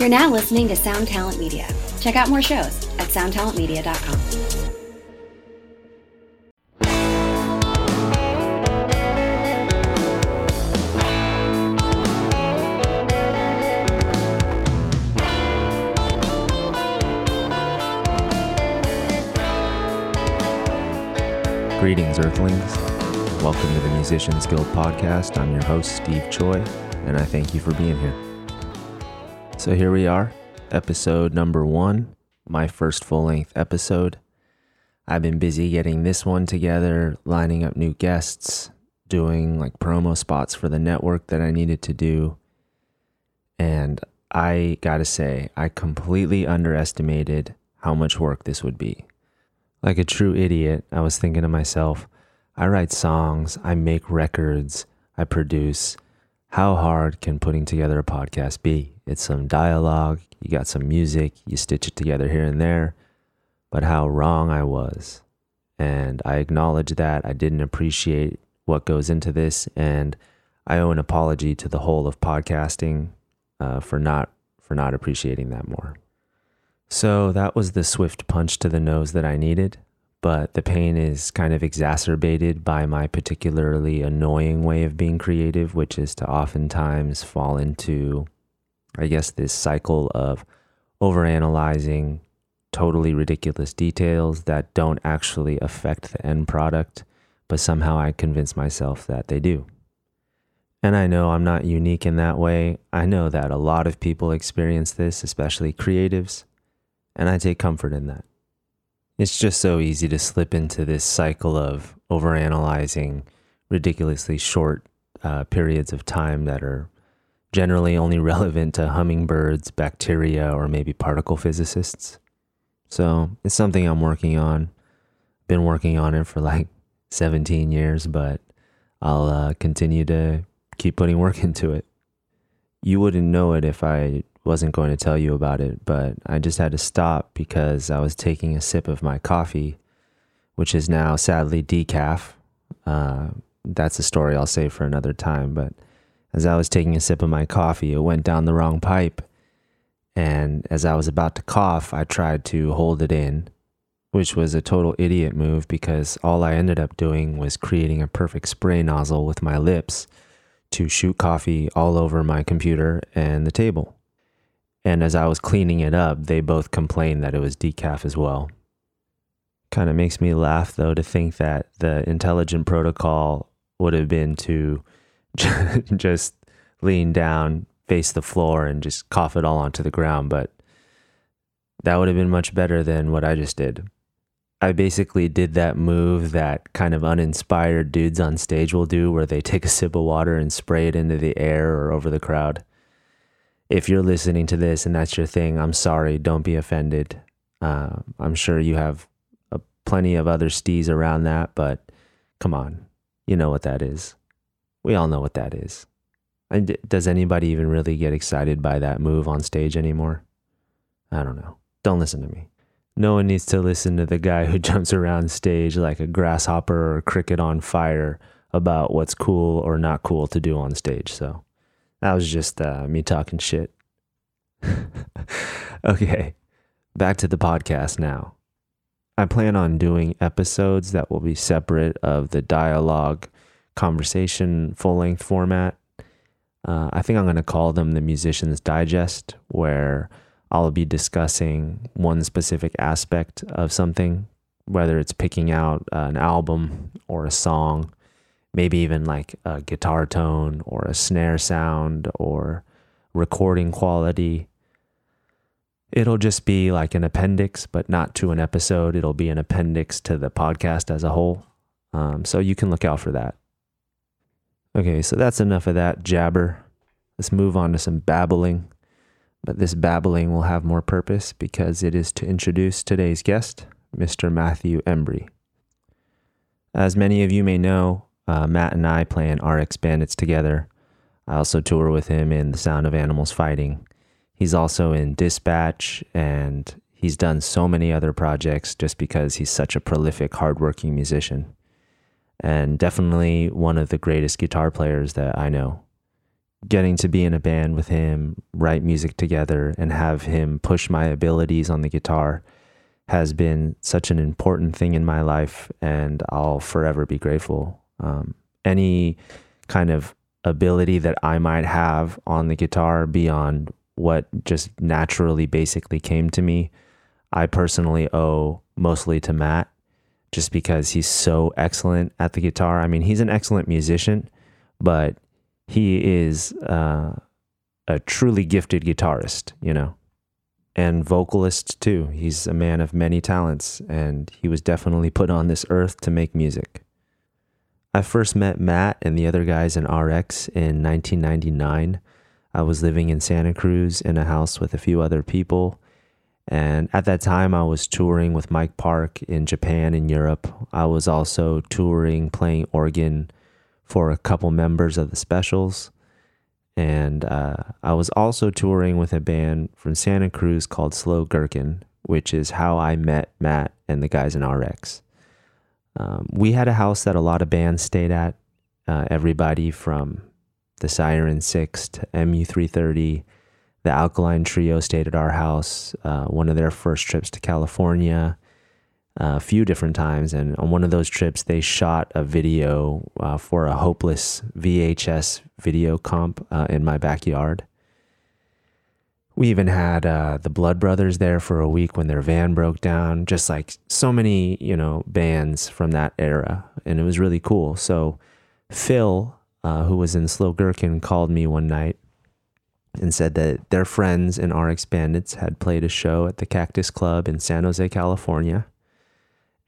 You're now listening to Sound Talent Media. Check out more shows at soundtalentmedia.com. Greetings, Earthlings. Welcome to the Musicians Guild podcast. I'm your host, Steve Choi, and I thank you for being here. So, here we are, episode number one, my first full length episode. I've been busy getting this one together, lining up new guests, doing like promo spots for the network that I needed to do. And I gotta say, I completely underestimated how much work this would be. Like a true idiot, I was thinking to myself, I write songs, I make records, I produce. How hard can putting together a podcast be? It's some dialogue, you got some music, you stitch it together here and there. But how wrong I was. And I acknowledge that. I didn't appreciate what goes into this. And I owe an apology to the whole of podcasting uh, for not for not appreciating that more. So that was the swift punch to the nose that I needed, but the pain is kind of exacerbated by my particularly annoying way of being creative, which is to oftentimes fall into, I guess, this cycle of overanalyzing totally ridiculous details that don't actually affect the end product, but somehow I convince myself that they do. And I know I'm not unique in that way. I know that a lot of people experience this, especially creatives and I take comfort in that. It's just so easy to slip into this cycle of overanalyzing ridiculously short uh, periods of time that are generally only relevant to hummingbirds, bacteria, or maybe particle physicists. So it's something I'm working on. Been working on it for like 17 years, but I'll uh, continue to keep putting work into it. You wouldn't know it if I wasn't going to tell you about it, but I just had to stop because I was taking a sip of my coffee, which is now sadly decaf. Uh, that's a story I'll save for another time. But as I was taking a sip of my coffee, it went down the wrong pipe. And as I was about to cough, I tried to hold it in, which was a total idiot move because all I ended up doing was creating a perfect spray nozzle with my lips to shoot coffee all over my computer and the table. And as I was cleaning it up, they both complained that it was decaf as well. Kind of makes me laugh though to think that the intelligent protocol would have been to just lean down, face the floor, and just cough it all onto the ground. But that would have been much better than what I just did. I basically did that move that kind of uninspired dudes on stage will do, where they take a sip of water and spray it into the air or over the crowd if you're listening to this and that's your thing, I'm sorry. Don't be offended. Uh, I'm sure you have plenty of other stees around that, but come on. You know what that is. We all know what that is. And does anybody even really get excited by that move on stage anymore? I don't know. Don't listen to me. No one needs to listen to the guy who jumps around stage like a grasshopper or a cricket on fire about what's cool or not cool to do on stage. So that was just uh, me talking shit. okay, back to the podcast now. I plan on doing episodes that will be separate of the dialogue conversation full length format. Uh, I think I'm going to call them the Musician's Digest, where I'll be discussing one specific aspect of something, whether it's picking out an album or a song maybe even like a guitar tone or a snare sound or recording quality. It'll just be like an appendix, but not to an episode. It'll be an appendix to the podcast as a whole. Um, so you can look out for that. Okay, so that's enough of that jabber. Let's move on to some babbling. But this babbling will have more purpose because it is to introduce today's guest, Mr. Matthew Embree. As many of you may know, uh, Matt and I play in RX Bandits together. I also tour with him in The Sound of Animals Fighting. He's also in Dispatch, and he's done so many other projects just because he's such a prolific, hardworking musician. And definitely one of the greatest guitar players that I know. getting to be in a band with him, write music together, and have him push my abilities on the guitar has been such an important thing in my life, and I'll forever be grateful. Um, any kind of ability that I might have on the guitar beyond what just naturally basically came to me, I personally owe mostly to Matt just because he's so excellent at the guitar. I mean, he's an excellent musician, but he is uh, a truly gifted guitarist, you know, and vocalist too. He's a man of many talents, and he was definitely put on this earth to make music. I first met Matt and the other guys in RX in 1999. I was living in Santa Cruz in a house with a few other people. And at that time, I was touring with Mike Park in Japan and Europe. I was also touring, playing organ for a couple members of the specials. And uh, I was also touring with a band from Santa Cruz called Slow Gherkin, which is how I met Matt and the guys in RX. Um, we had a house that a lot of bands stayed at. Uh, everybody from the Siren Six to MU330, the Alkaline Trio stayed at our house. Uh, one of their first trips to California, uh, a few different times, and on one of those trips, they shot a video uh, for a hopeless VHS video comp uh, in my backyard. We even had uh, the Blood Brothers there for a week when their van broke down, just like so many, you know, bands from that era. And it was really cool. So Phil, uh, who was in Slow Gherkin, called me one night and said that their friends in RX Bandits had played a show at the Cactus Club in San Jose, California,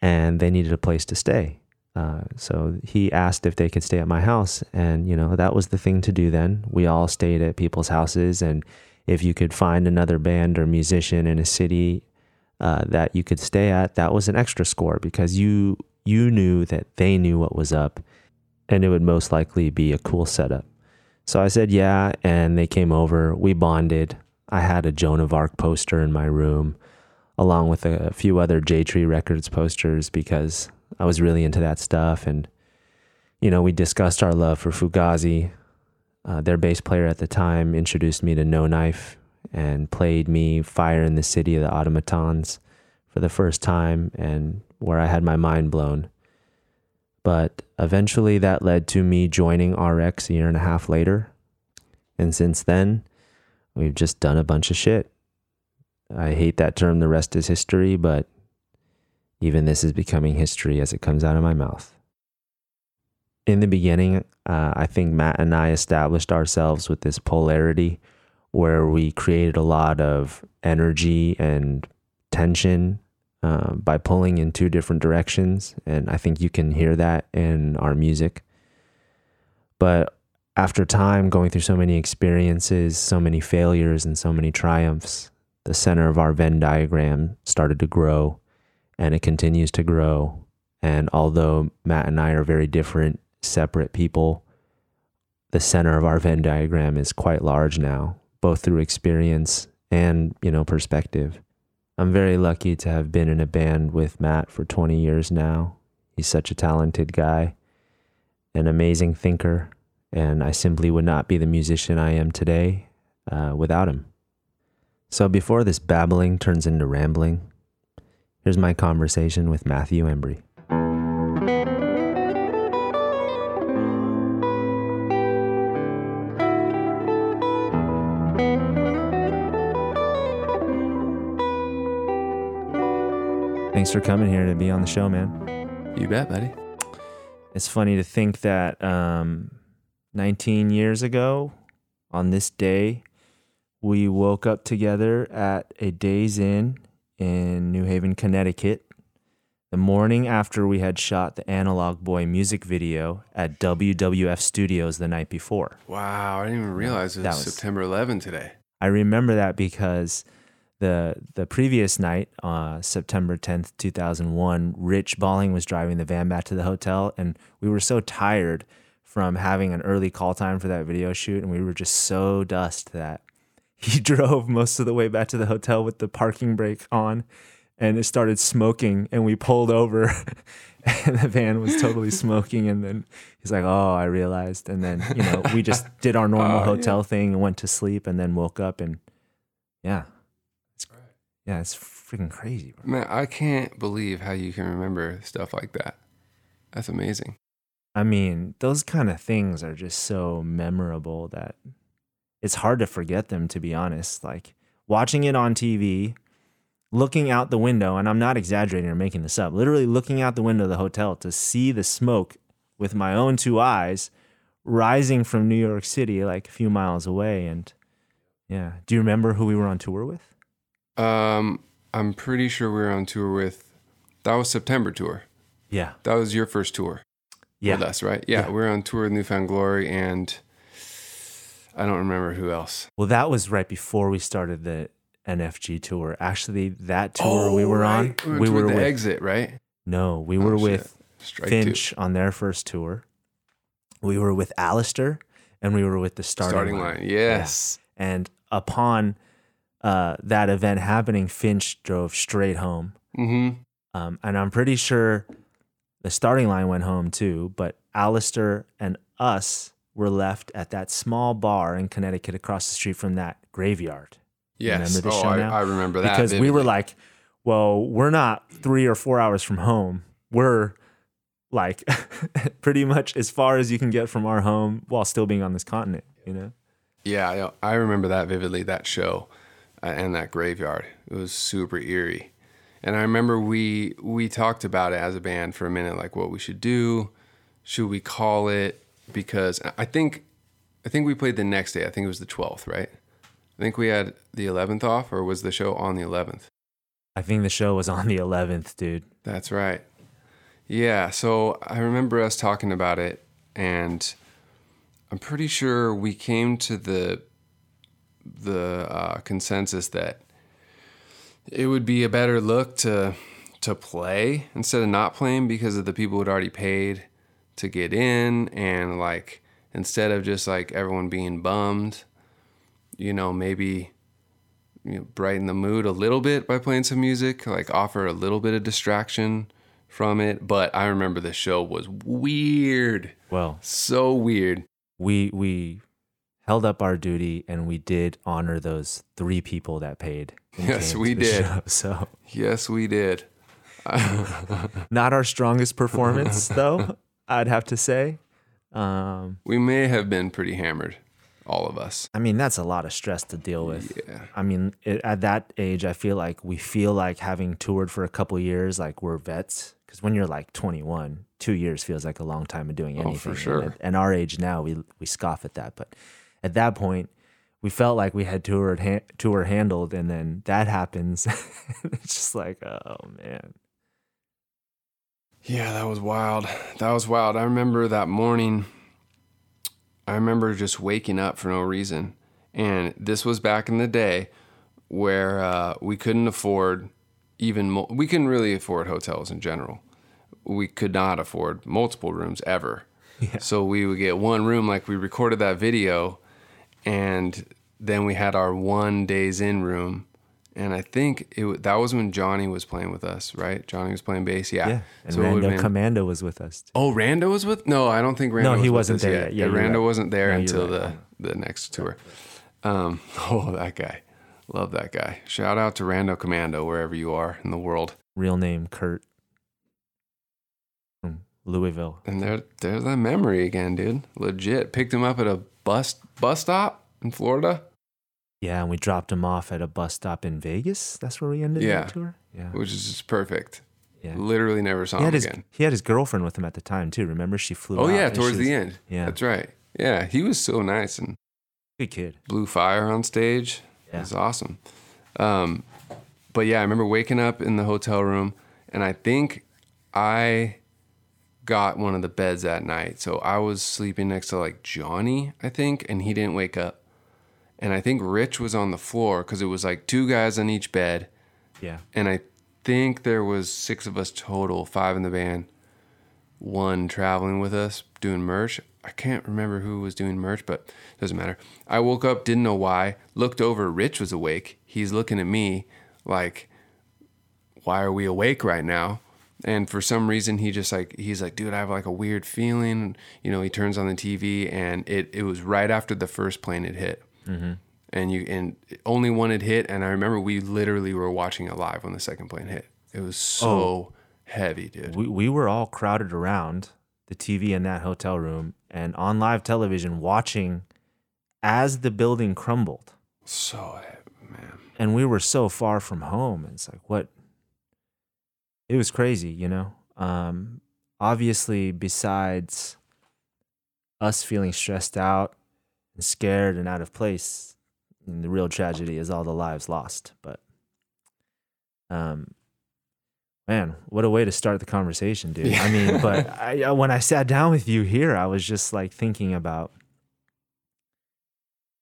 and they needed a place to stay. Uh, so he asked if they could stay at my house. And, you know, that was the thing to do then. We all stayed at people's houses and if you could find another band or musician in a city uh, that you could stay at, that was an extra score because you you knew that they knew what was up, and it would most likely be a cool setup. So I said yeah, and they came over. We bonded. I had a Joan of Arc poster in my room, along with a few other Jade Tree Records posters because I was really into that stuff. And you know, we discussed our love for Fugazi, uh, their bass player at the time introduced me to No Knife and played me Fire in the City of the Automatons for the first time, and where I had my mind blown. But eventually that led to me joining RX a year and a half later. And since then, we've just done a bunch of shit. I hate that term, the rest is history, but even this is becoming history as it comes out of my mouth in the beginning, uh, I think Matt and I established ourselves with this polarity where we created a lot of energy and tension uh, by pulling in two different directions. And I think you can hear that in our music. But after time, going through so many experiences, so many failures, and so many triumphs, the center of our Venn diagram started to grow and it continues to grow. And although Matt and I are very different separate people, the center of our Venn diagram is quite large now, both through experience and, you know, perspective. I'm very lucky to have been in a band with Matt for 20 years now. He's such a talented guy, an amazing thinker, and I simply would not be the musician I am today uh, without him. So before this babbling turns into rambling, here's my conversation with Matthew Embree. Thanks for coming here to be on the show, man. You bet, buddy. It's funny to think that um, 19 years ago, on this day, we woke up together at a Days Inn in New Haven, Connecticut, the morning after we had shot the Analog Boy music video at WWF Studios the night before. Wow, I didn't even realize it was, was September 11 today. I remember that because the the previous night, uh, September 10th, 2001, Rich Balling was driving the van back to the hotel, and we were so tired from having an early call time for that video shoot, and we were just so dust that he drove most of the way back to the hotel with the parking brake on, and it started smoking, and we pulled over, and the van was totally smoking, and then he's like, "Oh, I realized," and then you know we just did our normal uh, hotel yeah. thing and went to sleep, and then woke up, and yeah, yeah, it's freaking crazy. Bro. Man, I can't believe how you can remember stuff like that. That's amazing. I mean, those kind of things are just so memorable that it's hard to forget them, to be honest. Like watching it on TV, looking out the window, and I'm not exaggerating or making this up, literally looking out the window of the hotel to see the smoke with my own two eyes rising from New York City, like a few miles away. And yeah, do you remember who we were on tour with? Um, I'm pretty sure we were on tour with, that was September tour. Yeah. That was your first tour yeah. with us, right? Yeah, yeah. we are on tour with New Found Glory and I don't remember who else. Well, that was right before we started the NFG tour. Actually, that tour oh, we were right. on, we were, we were with Exit, right? No, we were oh, with Finch two. on their first tour. We were with Allister and we were with the starting, starting line. line. Yes. Yeah. And upon uh, that event happening, Finch drove straight home. Mm-hmm. Um, and I'm pretty sure the starting line went home too, but Allister and us were left at that small bar in Connecticut across the street from that graveyard. Yes. Remember oh, I, I, remember that. Because vividly. we were like, well, we're not three or four hours from home. We're like pretty much as far as you can get from our home while still being on this continent, you know? Yeah, I, I remember that vividly, that show and that graveyard. It was super eerie. And I remember we we talked about it as a band for a minute, like what we should do. Should we call it? Because I think I think we played the next day. I think it was the twelfth, right? I think we had the eleventh off, or was the show on the eleventh? I think the show was on the eleventh, dude. That's right. Yeah. So I remember us talking about it, and I'm pretty sure we came to the the uh, consensus that it would be a better look to to play instead of not playing because of the people who'd already paid to get in and like instead of just like everyone being bummed you know maybe you know, brighten the mood a little bit by playing some music like offer a little bit of distraction from it. But i remember the show was weird. Well so weird. We we held up our duty and we did honor those three people that paid Yes, we did. Show, so yes, we did. Not our strongest performance, though. I'd have to say. Um, we may have been pretty hammered, all of us. I mean, that's a lot of stress to deal with. Yeah. I mean, it, at that age, I feel like we feel like having toured for a couple years, like we're vets. Because when you're like 21, two years feels like a long time of doing anything. Oh, for sure. And, and our age now, we we scoff at that, but at that point we felt like we had tour ha- tour handled, and then that happens. it's just like, oh man. Yeah, that was wild. That was wild. I remember that morning. I remember just waking up for no reason, and this was back in the day where uh, we couldn't afford even mo- we couldn't really afford hotels in general. We could not afford multiple rooms ever. Yeah. So we would get one room, like we recorded that video, and then we had our one Days Inn room and I think it that was when Johnny was playing with us, right? Johnny was playing bass, yeah. Yeah, and so Rando been, Commando was with us. Too. Oh, Rando was with? No, I don't think Rando. No, he was not there yet. Yeah, yeah Rando right. wasn't there no, until right. the the next tour. Um, oh, that guy, love that guy. Shout out to Rando Commando wherever you are in the world. Real name Kurt from Louisville. And there, there's that memory again, dude. Legit. Picked him up at a bus bus stop in Florida yeah, and we dropped him off at a bus stop in Vegas. That's where we ended yeah. the tour. Yeah, which is just perfect. Yeah, literally never saw he him his, again. He had his girlfriend with him at the time too. Remember, she flew. Oh yeah, towards the end. Yeah, that's right. Yeah, he was so nice and good kid. Blew fire on stage. Yeah, it was awesome. Um, but yeah, I remember waking up in the hotel room, and I think I got one of the beds that night. So I was sleeping next to like Johnny, I think, and he didn't wake up and I think Rich was on the floor because it was like two guys on each bed. Yeah. And I think there was six of us total, five in the band, one traveling with us doing merch. I can't remember who was doing merch, but doesn't matter. I woke up, didn't know why, looked over, Rich was awake. He's looking at me like, why are we awake right now? And for some reason, he just like he's like, dude, I have like a weird feeling. You know, he turns on the TV, and it it was right after the first plane had hit, mm-hmm. and you and only one had hit. And I remember we literally were watching it live when the second plane hit. It was so oh. heavy, dude. We we were all crowded around the TV in that hotel room and on live television watching as the building crumbled. So heavy, man. and we were so far from home. It's like what it was crazy, you know. Um, obviously, besides us feeling stressed out and scared and out of place, and the real tragedy is all the lives lost. But, um, man, what a way to start the conversation, dude. I mean, but I- when I sat down with you here, I was just like thinking about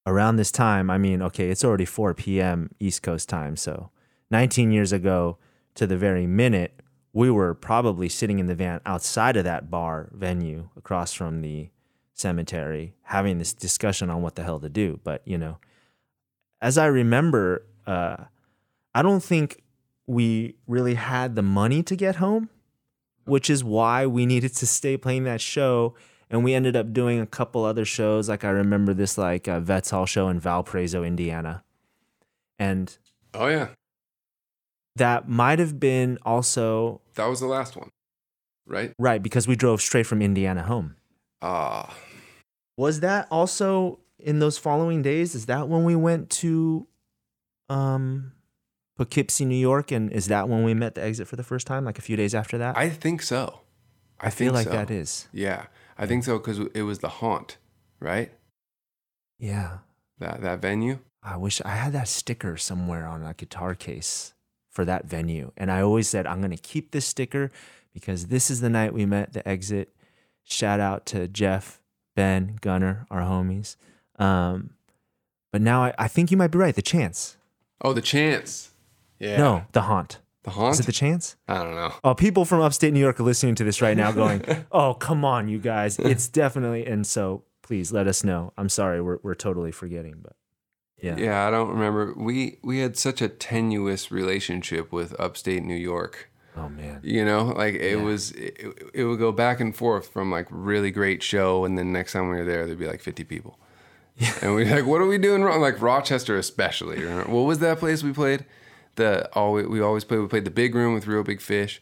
around this time, I mean, okay, it's already 4 p.m. East Coast time. So 19 years ago to the very minute, we were probably sitting in the van outside of that bar venue across from the cemetery having this discussion on what the hell to do. But, you know, as I remember, uh, I don't think we really had the money to get home, which is why we needed to stay playing that show. And we ended up doing a couple other shows. Like I remember this like uh, Vets Hall show in Valparaiso, Indiana. And Oh yeah, that might have been also that was the last one, right? right because we drove straight from Indiana home. Ah, Was that also in those following days? Is that when we went to um Poughkeepsie, New York? And is that when we met the exit for the first time? Like a few days after that? I think so. I, I feel like so. that is. Yeah, I think so because it was the haunt, right? Yeah. That that venue. I wish I had that sticker somewhere on a guitar case for that venue. And I always said, I'm going to keep this sticker because this is the night we met the exit. Shout out to Jeff, Ben, Gunner, our homies. Um, but now I, I think you might be right. The chance. Oh, the chance. Yeah. No, the haunt. the haunt. Is it the chance? I don't know. Oh, people from upstate New York are listening to this right now going, oh, come on, you guys. It's definitely. And so please let us know. I'm sorry. We're, we're totally forgetting, but yeah. Yeah, I don't remember. We we had such a tenuous relationship with upstate New York. Oh, man. You know, like it Yeah. was, it, it would go back and forth from like really great show, and then next time we were there, there'd be like 50 people. Yeah. And we're like, what are we doing wrong? Like Rochester, especially. What was that place we played? The always we always played. We played the big room with Reel Big Fish,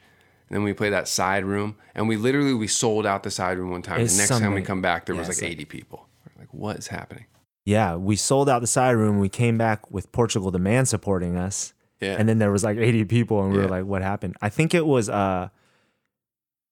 and then we played that side room, and we literally we sold out the side room one time. It's the next time we come back, there was like it's like- 80 people. We're like, what is happening? Yeah, we sold out the side room. We came back with Portugal the Man supporting us. Yeah. And then there was like 80 people and we Yeah. were like, what happened? I think it was uh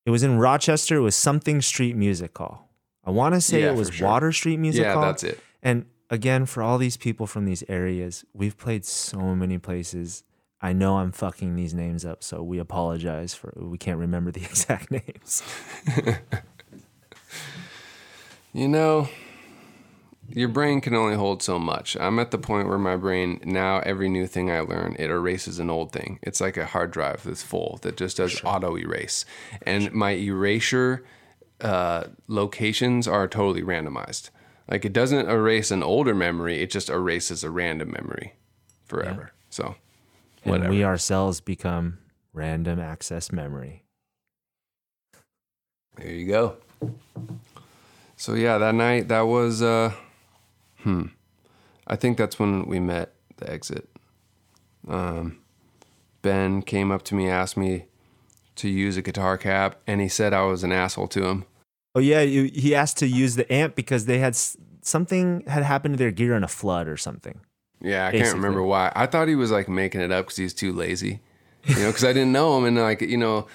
it was in Rochester, it was something street music hall. I want to say Yeah, it was sure. Water Street Music yeah, Hall. that's it. And again, for all these people from these areas, we've played so many places. I know I'm fucking these names up, so we apologize for we can't remember the exact names. You know, your brain can only hold so much. I'm at the point where my brain now every new thing I learn it erases an old thing. It's like a hard drive that's full that just does auto erase, and my erasure uh, locations are totally randomized. Like it doesn't erase an older memory; it just erases a random memory forever. So, And whatever. we ourselves become random access memory. There you go. So yeah, that night that was uh hmm. I think that's when we met the exit. Um Ben came up to me, asked me to use a guitar cap, and he said I was an asshole to him. Oh yeah, you, he asked to use the amp because they had something had happened to their gear in a flood or something. Yeah, I Basically. can't remember why. I thought he was like making it up because he's too lazy, you know. Because I didn't know him, and like you know,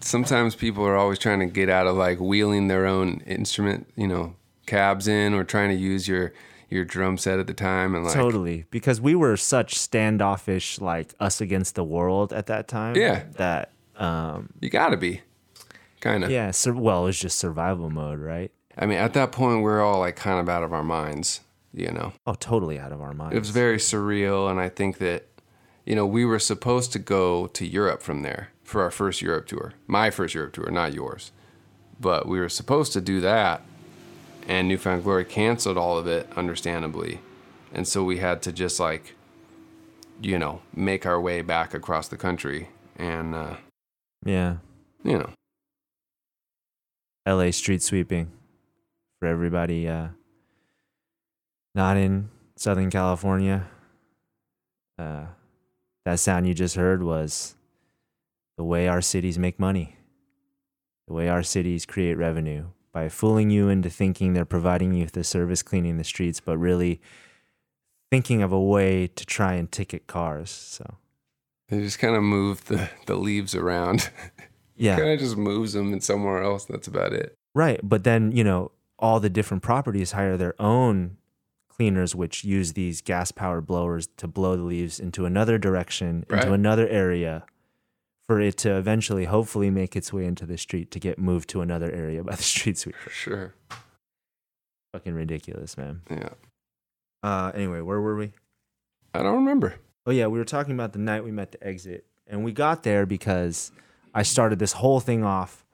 sometimes people are always trying to get out of like wheeling their own instrument, you know, cabs in or trying to use your your drum set at the time, and like totally, because we were such standoffish, like us against the world at that time. Yeah. that um, you got to be kind of. yeah. Sur- well, it was just survival mode, right? I mean, at that point, we're all like kind of out of our minds, you know. Oh, totally out of our minds. It was very surreal, and I think that, you know, we were supposed to go to Europe from there for our first Europe tour. My first Europe tour, not yours. But we were supposed to do that, and Newfound Glory canceled all of it, understandably. And so we had to just like, you know, make our way back across the country and uh, Yeah. you know, LA street sweeping for everybody uh, not in Southern California. Uh, that sound you just heard was the way our cities make money, the way our cities create revenue by fooling you into thinking they're providing you with the service cleaning the streets, but really thinking of a way to try and ticket cars. So, they just kind of move the the leaves around. yeah. kind of just moves them in somewhere else. That's about it. Right. But then, you know, all the different properties hire their own cleaners, which use these gas powered blowers to blow the leaves into another direction, Right. into another area, for it to eventually, hopefully, make its way into the street to get moved to another area by the street sweeper. For sure. Fucking ridiculous, man. Yeah. Uh, anyway, where were we? I don't remember. Oh yeah, we were talking about the night we met the exit, and we got there because I started this whole thing off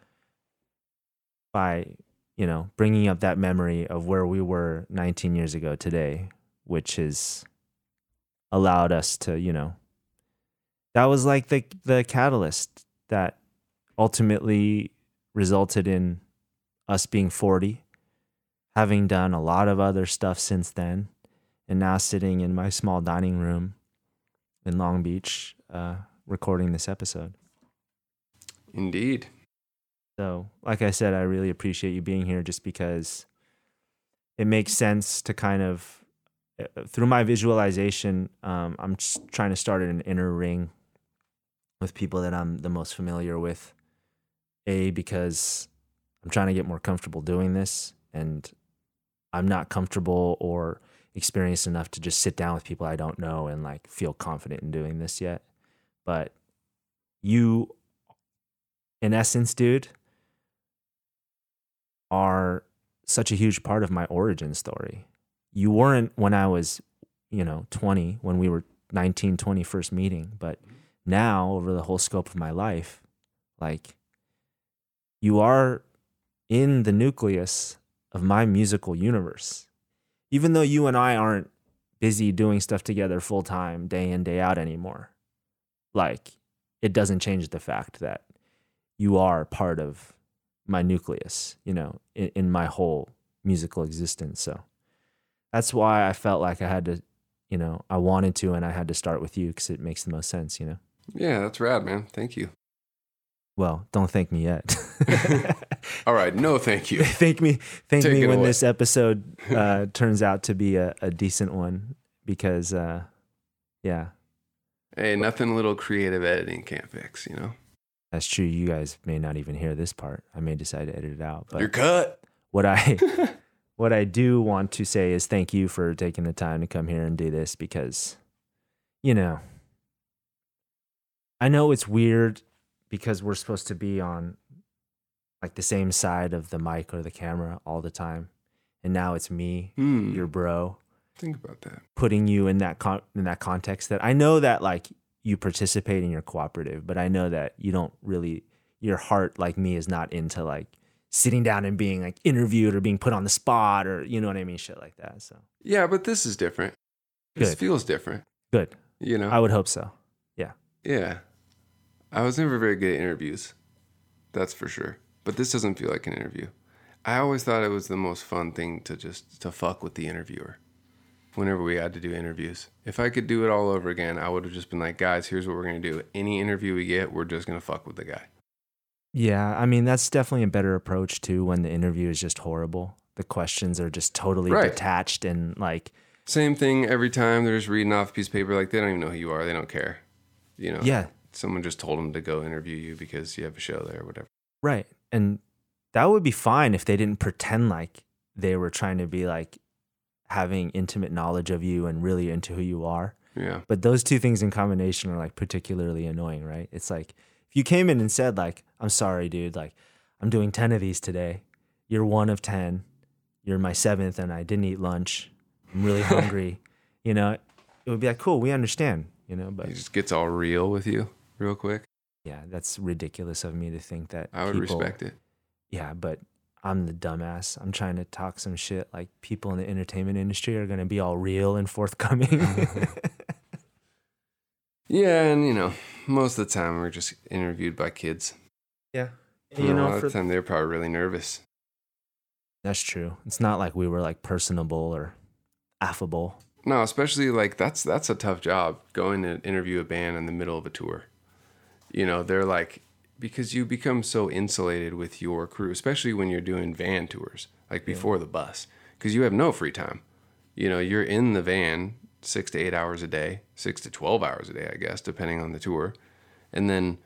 by, you know, bringing up that memory of where we were 19 years ago today, which has allowed us to, you know, that was like the the catalyst that ultimately resulted in us being 40, having done a lot of other stuff since then, and now sitting in my small dining room in Long Beach, uh, recording this episode. Indeed. So, like I said, I really appreciate you being here just because it makes sense to kind of, uh, through my visualization, um, I'm just trying to start an inner ring with people that I'm the most familiar with. A, because I'm trying to get more comfortable doing this, and I'm not comfortable or experienced enough to just sit down with people I don't know and like feel confident in doing this yet. But you, in essence, dude, are such a huge part of my origin story. You weren't when I was, you know, 20, when we were 19, 20 first meeting, but mm-hmm. Now over the whole scope of my life, like you are in the nucleus of my musical universe. Even though you and I aren't busy doing stuff together full time, day in, day out anymore, like it doesn't change the fact that you are part of my nucleus, you know, in, in my whole musical existence. So that's why I felt like I had to, you know, I wanted to, and I had to start with you because it makes the most sense, you know. Yeah, that's rad, man. Thank you. Well, don't thank me yet. All right. No, thank you. thank me, thank Take me when away. this episode uh, turns out to be a, a decent one because, uh, yeah, Hey, nothing little creative editing can't fix, you know? that's true. You guys may not even hear this part. I may decide to edit it out, but You're cut. what I what I do want to say is thank you for taking the time to come here and do this because you know I know it's weird because we're supposed to be on like the same side of the mic or the camera all the time and now it's me Hmm. your bro Think about that. putting you in that con- in that context that I know that like you participate and you're cooperative, but I know that you don't really your heart like me is not into like sitting down and being like interviewed or being put on the spot or you know what I mean, shit like that. So Yeah, but this is different. This feels different, good. you know? I would hope so. Yeah. Yeah. I was never very good at interviews. That's for sure. But this doesn't feel like an interview. I always thought it was the most fun thing to just to fuck with the interviewer whenever we had to do interviews. If I could do it all over again, I would have just been like, guys, here's what we're going to do. Any interview we get, we're just going to fuck with the guy. Yeah, I mean that's definitely a better approach too when the interview is just horrible. The questions are just totally Right. detached and like Same thing every time. They're just reading off a piece of paper. Like, they don't even know who you are. They don't care. You know? yeah, Someone just told them to go interview you because you have a show there or whatever. Right. And that would be fine if they didn't pretend like they were trying to be like having intimate knowledge of you and really into who you are. Yeah. But those two things in combination are like particularly annoying, right? It's like if you came in and said like, "I'm sorry, dude, like I'm doing 10 of these today. You're one of 10. You're my seventh and I didn't eat lunch. I'm really hungry." you know, it would be like, "Cool, we understand." You know, but He just gets all real with you real quick. yeah, that's ridiculous of me to think that I would people- respect it. Yeah, but I'm the dumbass. I'm trying to talk some shit like people in the entertainment industry are going to be all real and forthcoming. Yeah, and you know, most of the time we're just interviewed by kids. Yeah. You know, a lot of the time they're probably really nervous. That's true. It's not like we were like personable or affable. No, especially like that's that's a tough job going to interview a band in the middle of a tour. You know, they're like because you become so insulated with your crew, especially when you're doing van tours, like before yeah. the bus, because you have no free time. You know, you're in the van six to eight hours a day, six to 12 hours a day, I guess, depending on the tour. And then,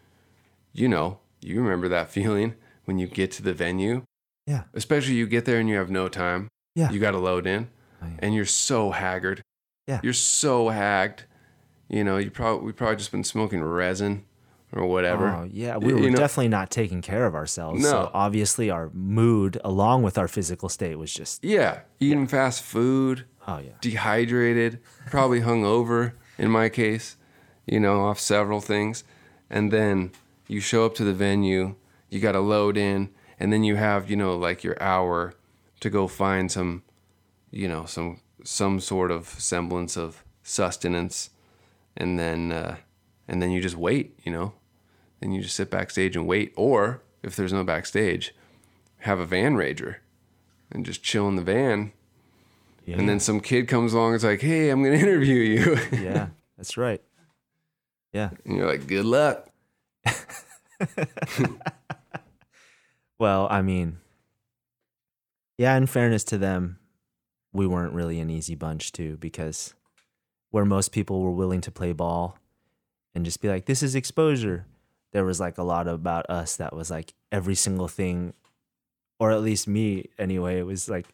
you know, you remember that feeling when you get to the venue. Yeah. Especially you get there and you have no time. Yeah. You got to load in oh, yeah. and you're so haggard. Yeah. You're so hagged. You know, you probably, we probably just been smoking resin or whatever. Oh, yeah, we were you know, definitely not taking care of ourselves. No. So obviously our mood along with our physical state was just Yeah, eating yeah. fast food. Oh yeah. Dehydrated, probably hungover in my case, you know, off several things. And then you show up to the venue, you got to load in, and then you have, you know, like your hour to go find some, you know, some some sort of semblance of sustenance and then uh and then you just wait, you know. Then you just sit backstage and wait. Or if there's no backstage, have a van rager and just chill in the van. Yeah. And then some kid comes along and's like, hey, I'm going to interview you. yeah, that's right. Yeah. And you're like, good luck. well, I mean, yeah, in fairness to them, we weren't really an easy bunch, too, because where most people were willing to play ball and just be like, this is exposure. There was like a lot about us that was like every single thing, or at least me anyway. It was like,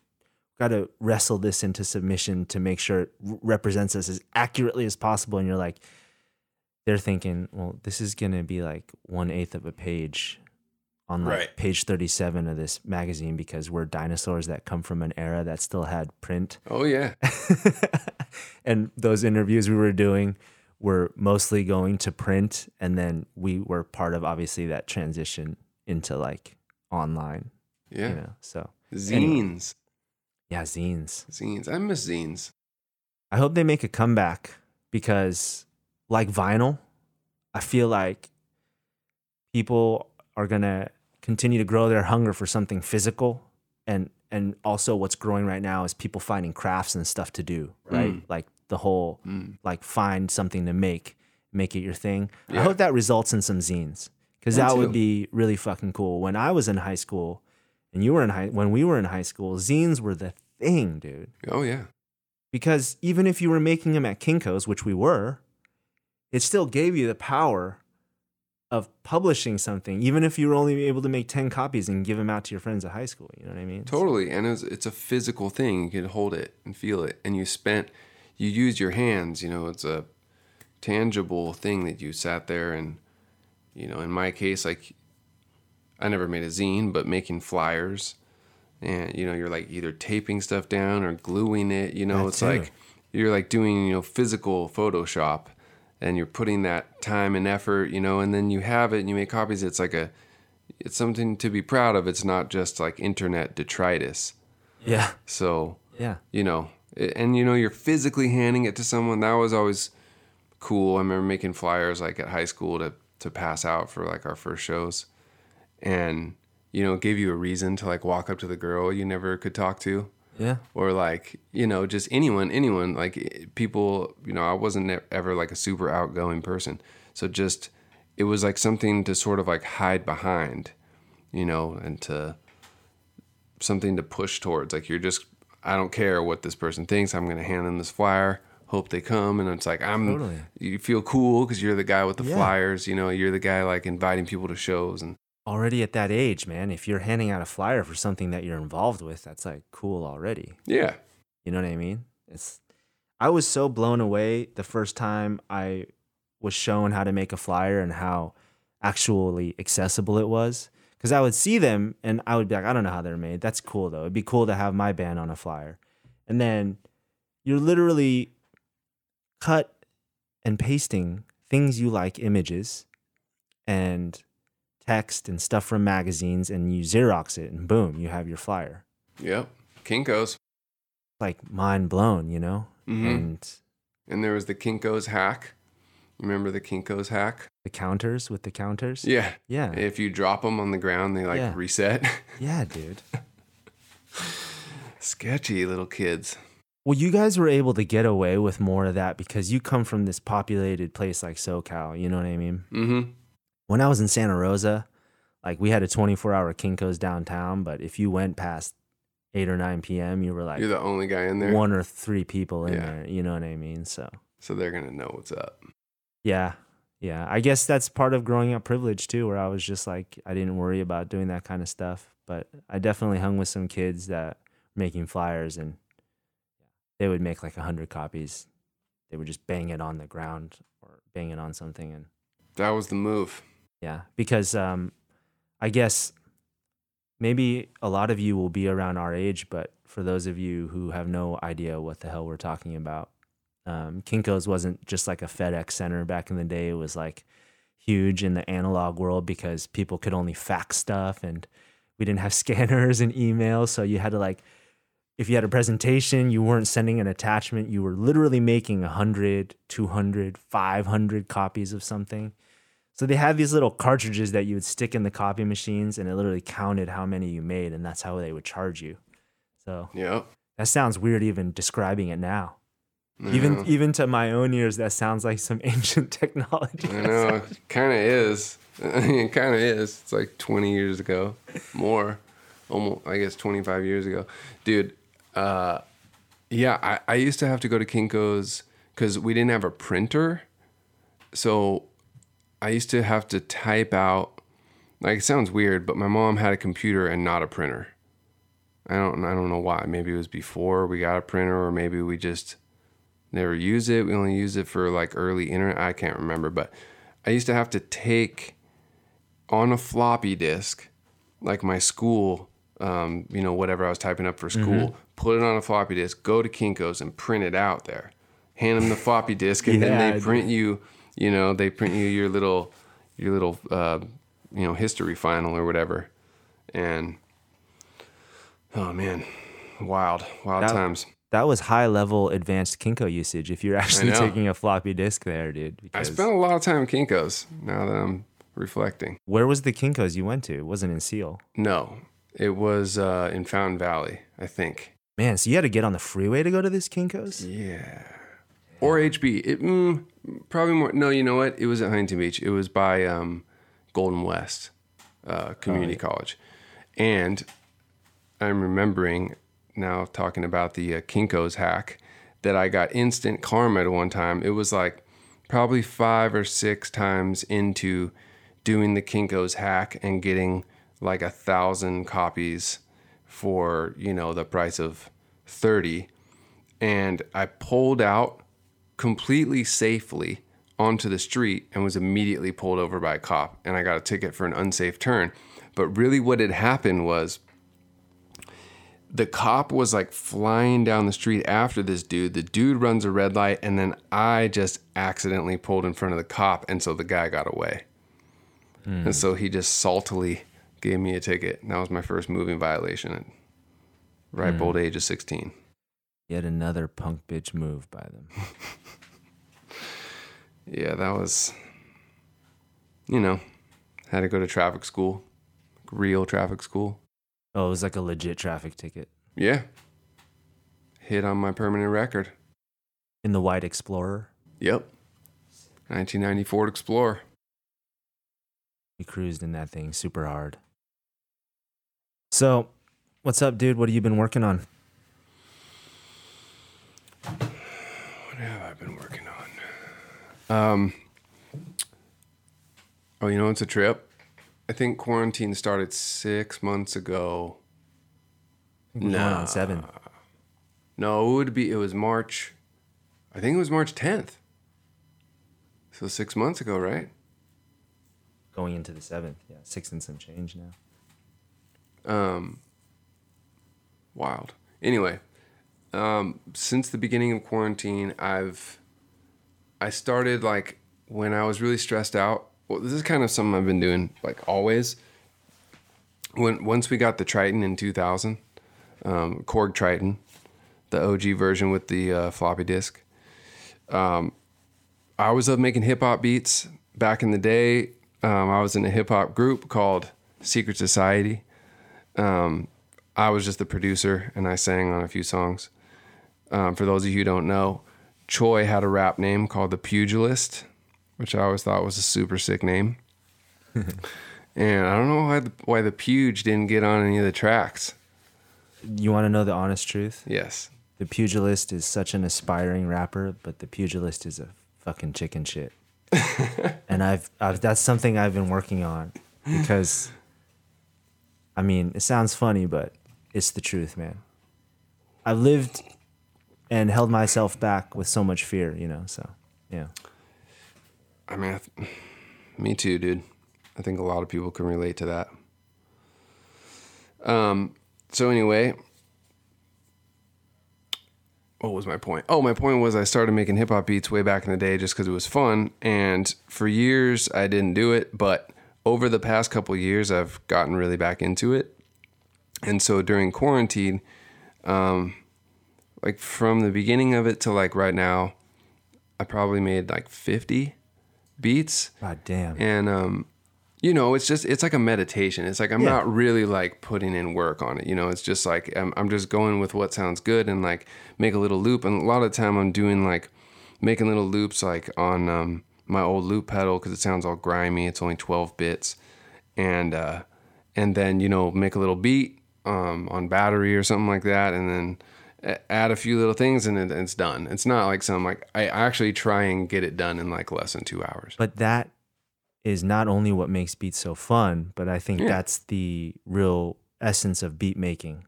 got to wrestle this into submission to make sure it represents us as accurately as possible. And you're like, they're thinking, well, this is going to be like one eighth of a page on like right. page 37 of this magazine because we're dinosaurs that come from an era that still had print. Oh, yeah. and those interviews we were doing, were mostly going to print and then we were part of obviously that transition into like online yeah. you know so zines. Anyway. yeah zines. Zines. I miss zines. I hope they make a comeback because like vinyl i feel like people are gonna continue to grow their hunger for something physical and and also what's growing right now is people finding crafts and stuff to do right? Mm. like the whole mm. like find something to make, make it your thing. Yeah. I hope that results in some zines because that too. would be really fucking cool. When I was in high school, and you were in high, when we were in high school, zines were the thing, dude. Oh yeah. Because even if you were making them at Kinko's, which we were, it still gave you the power of publishing something, even if you were only able to make 10 copies and give them out to your friends at high school. You know what I mean? Totally. And it's, it's a physical thing. You can hold it and feel it. And you spent you use your hands. You know, it's a tangible thing that you sat there and, you know, in my case, like I never made a zine, but making flyers, and you know, you're like either taping stuff down or gluing it. You know, that it's too. like you're like doing you know physical Photoshop, and you're putting that time and effort. You know, and then you have it and you make copies. It's like a it's something to be proud of. It's not just like internet detritus. Yeah. So yeah, you know, and you know you're physically handing it to someone that was always cool. I remember making flyers like at high school to to pass out for like our first shows. And you know gave you a reason to like walk up to the girl you never could talk to. Yeah. Or like you know just anyone anyone. Like people you know i wasn't ever like a super outgoing person. So just it was like something to sort of like hide behind you know and to something to push towards. Like you're just I don't care what this person thinks. I'm going to hand them this flyer. Hope they come, and it's like I'm. Totally. You feel cool because you're the guy with the yeah. flyers. You know, you're the guy like inviting people to shows and. Already at that age, man, if you're handing out a flyer for something that you're involved with, that's like cool already. Yeah. You know what I mean? It's. I was so blown away the first time I was shown how to make a flyer and how actually accessible it was because I would see them and I would be like, I don't know how they're made. That's cool though. It'd be cool to have my band on a flyer. And then you're literally cut and pasting things you like, images and text and stuff from magazines, and you Xerox it, and boom, you have your flyer. Yep. Kinko's. Like mind blown, you know? Mm-hmm. And and there was the Kinko's hack Remember the Kinko's hack? The counters with the counters. Yeah. Yeah. If you drop them on the ground, they like Yeah. reset. Yeah, dude. Sketchy little kids. Well, you guys were able to get away with more of that because you come from this populated place like SoCal. You know what I mean? Mm-hmm. When I was in Santa Rosa, like we had a 24 hour Kinko's downtown, but if you went past 8 or 9 p.m., you were like You're the only guy in there. one or three people in Yeah. there. You know what I mean? So, So they're gonna know what's up. Yeah. Yeah. I guess that's part of growing up privilege too, where I was just like, I didn't worry about doing that kind of stuff. But I definitely hung with some kids that were making flyers and they would make like a 100 copies. They would just bang it on the ground or bang it on something. And That was the move. yeah, because um, I guess maybe a lot of you will be around our age, but for those of you who have no idea what the hell we're talking about, um, Kinko's wasn't just like a FedEx center back in the day. It was like huge in the analog world because people could only fax stuff and we didn't have scanners and emails. So you had to like, if you had a presentation, you weren't sending an attachment. You were literally making 100, 200, 500 copies of something. So they had these little cartridges that you would stick in the copy machines and it literally counted how many you made and that's how they would charge you. So Yep. that sounds weird even describing it now. I Even know. even to my own ears, that sounds like some ancient technology. I know. kind of is. it kind of is. It's like 20 years ago, more, almost. I guess 25 years ago, dude. Uh, yeah, I, I used to have to go to Kinko's because we didn't have a printer, so I used to have to type out. Like it sounds weird, but my mom had a computer and not a printer. I don't. I don't know why. Maybe it was before we got a printer, or maybe we just never use it. We only use it for like early internet. I can't remember, but I used to have to take on a floppy disk, like my school, um, you know, whatever I was typing up for school, put it on a floppy disk, go to Kinko's and print it out there. Hand them the floppy disk, and Yeah, then they print you, you know, they print you your little, your little, uh, you know, history final or whatever. And oh man, wild, wild That- times. That was high level advanced Kinko usage if you're actually taking a floppy disk there, dude. I spent a lot of time at Kinko's. Now that I'm reflecting. Where was the Kinko's you went to? It wasn't in Seal. No, it was uh, in Fountain Valley, I think. Man, so you had to get on the freeway to go to this Kinko's? Yeah. Or HB. It, mm, probably more. No, you know what? It was at Huntington Beach. It was by um, Golden West uh, Community College. And I'm remembering now talking about the uh, Kinko's hack that I got instant karma at one time. It was like probably five or six times into doing the Kinko's hack and getting like a thousand copies for, you know, the price of 30 and I pulled out completely safely onto the street and was immediately pulled over by a cop and I got a ticket for an unsafe turn. But really what had happened was the cop was like flying down the street after this dude. The dude runs a red light and then I just accidentally pulled in front of the cop and so the guy got away. Hmm. And so he just saltily gave me a ticket. And that was my first moving violation at ripe hmm. old age of 16. Yet another punk bitch move by them. Yeah, that was, you know, had to go to traffic school, real traffic school. Oh, it was like a legit traffic ticket. Yeah. Hit on my permanent record. In the White Explorer, Yep. 1990 Ford Explorer. we cruised in that thing super hard. So, what's up, dude? What have you been working on? What have I been working on? Um. Oh, you know, it's a trip. I think quarantine started six months ago. We're Nah. seven. No, it would be. It was March. I think it was March 10th. So six months ago, right? Going into the seventh. Yeah, six and some change now. Um, wild. Anyway, um, since the beginning of quarantine, I've I started like when I was really stressed out. Well, this is kind of something I've been doing like always. When once we got the Triton in 2000, um, Korg Triton, the OG version with the uh, floppy disk, um, I always loved making hip hop beats. Back in the day, um, I was in a hip hop group called Secret Society. Um, I was just the producer and I sang on a few songs. Um, for those of you who don't know, Choi had a rap name called The Pugilist, which I always thought was a super sick name. and I don't know why the, why the Puge didn't get on any of the tracks. You want to know the honest truth? Yes. The Pugilist is such an aspiring rapper, but the Pugilist is a fucking chicken shit. and I've, I've that's something I've been working on because I mean, it sounds funny, but it's the truth, man. I've lived and held myself back with so much fear, you know. So, yeah. I mean, I th- me too, dude. I think a lot of people can relate to that. Um. So anyway, what was my point? Oh, my point was I started making hip hop beats way back in the day just because it was fun, and for years I didn't do it, but over the past couple years I've gotten really back into it, and so during quarantine, um, like from the beginning of it to like right now, I probably made like fifty beats. God damn. And um, you know, it's just it's like a meditation. It's like I'm Yeah. not really like putting in work on it. You know, it's just like I'm, I'm just going with what sounds good and like make a little loop. And a lot of the time I'm doing like making little loops like on um, my old loop pedal because it sounds all grimy. It's only 12 bits, and uh, and then you know make a little beat um, on battery or something like that, and then add a few little things and it, it's done. It's not like some like I actually try and get it done in like less than two hours. But that is not only what makes beats so fun, but I think Yeah. that's the real essence of beat making.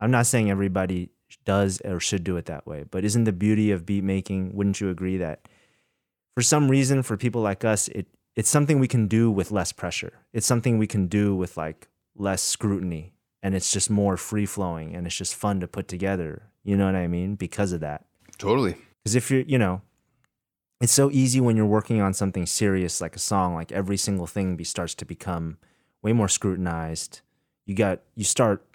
I'm not saying everybody does or should do it that way, but isn't the beauty of beat making, wouldn't you agree that for some reason for people like us, it it's something we can do with less pressure. It's something we can do with like less scrutiny and it's just more free flowing and it's just fun to put together. You know what I mean? Because of that. Totally. Because if you're, you know, it's so easy when you're working on something serious like a song, like every single thing be, starts to become way more scrutinized. You got, you start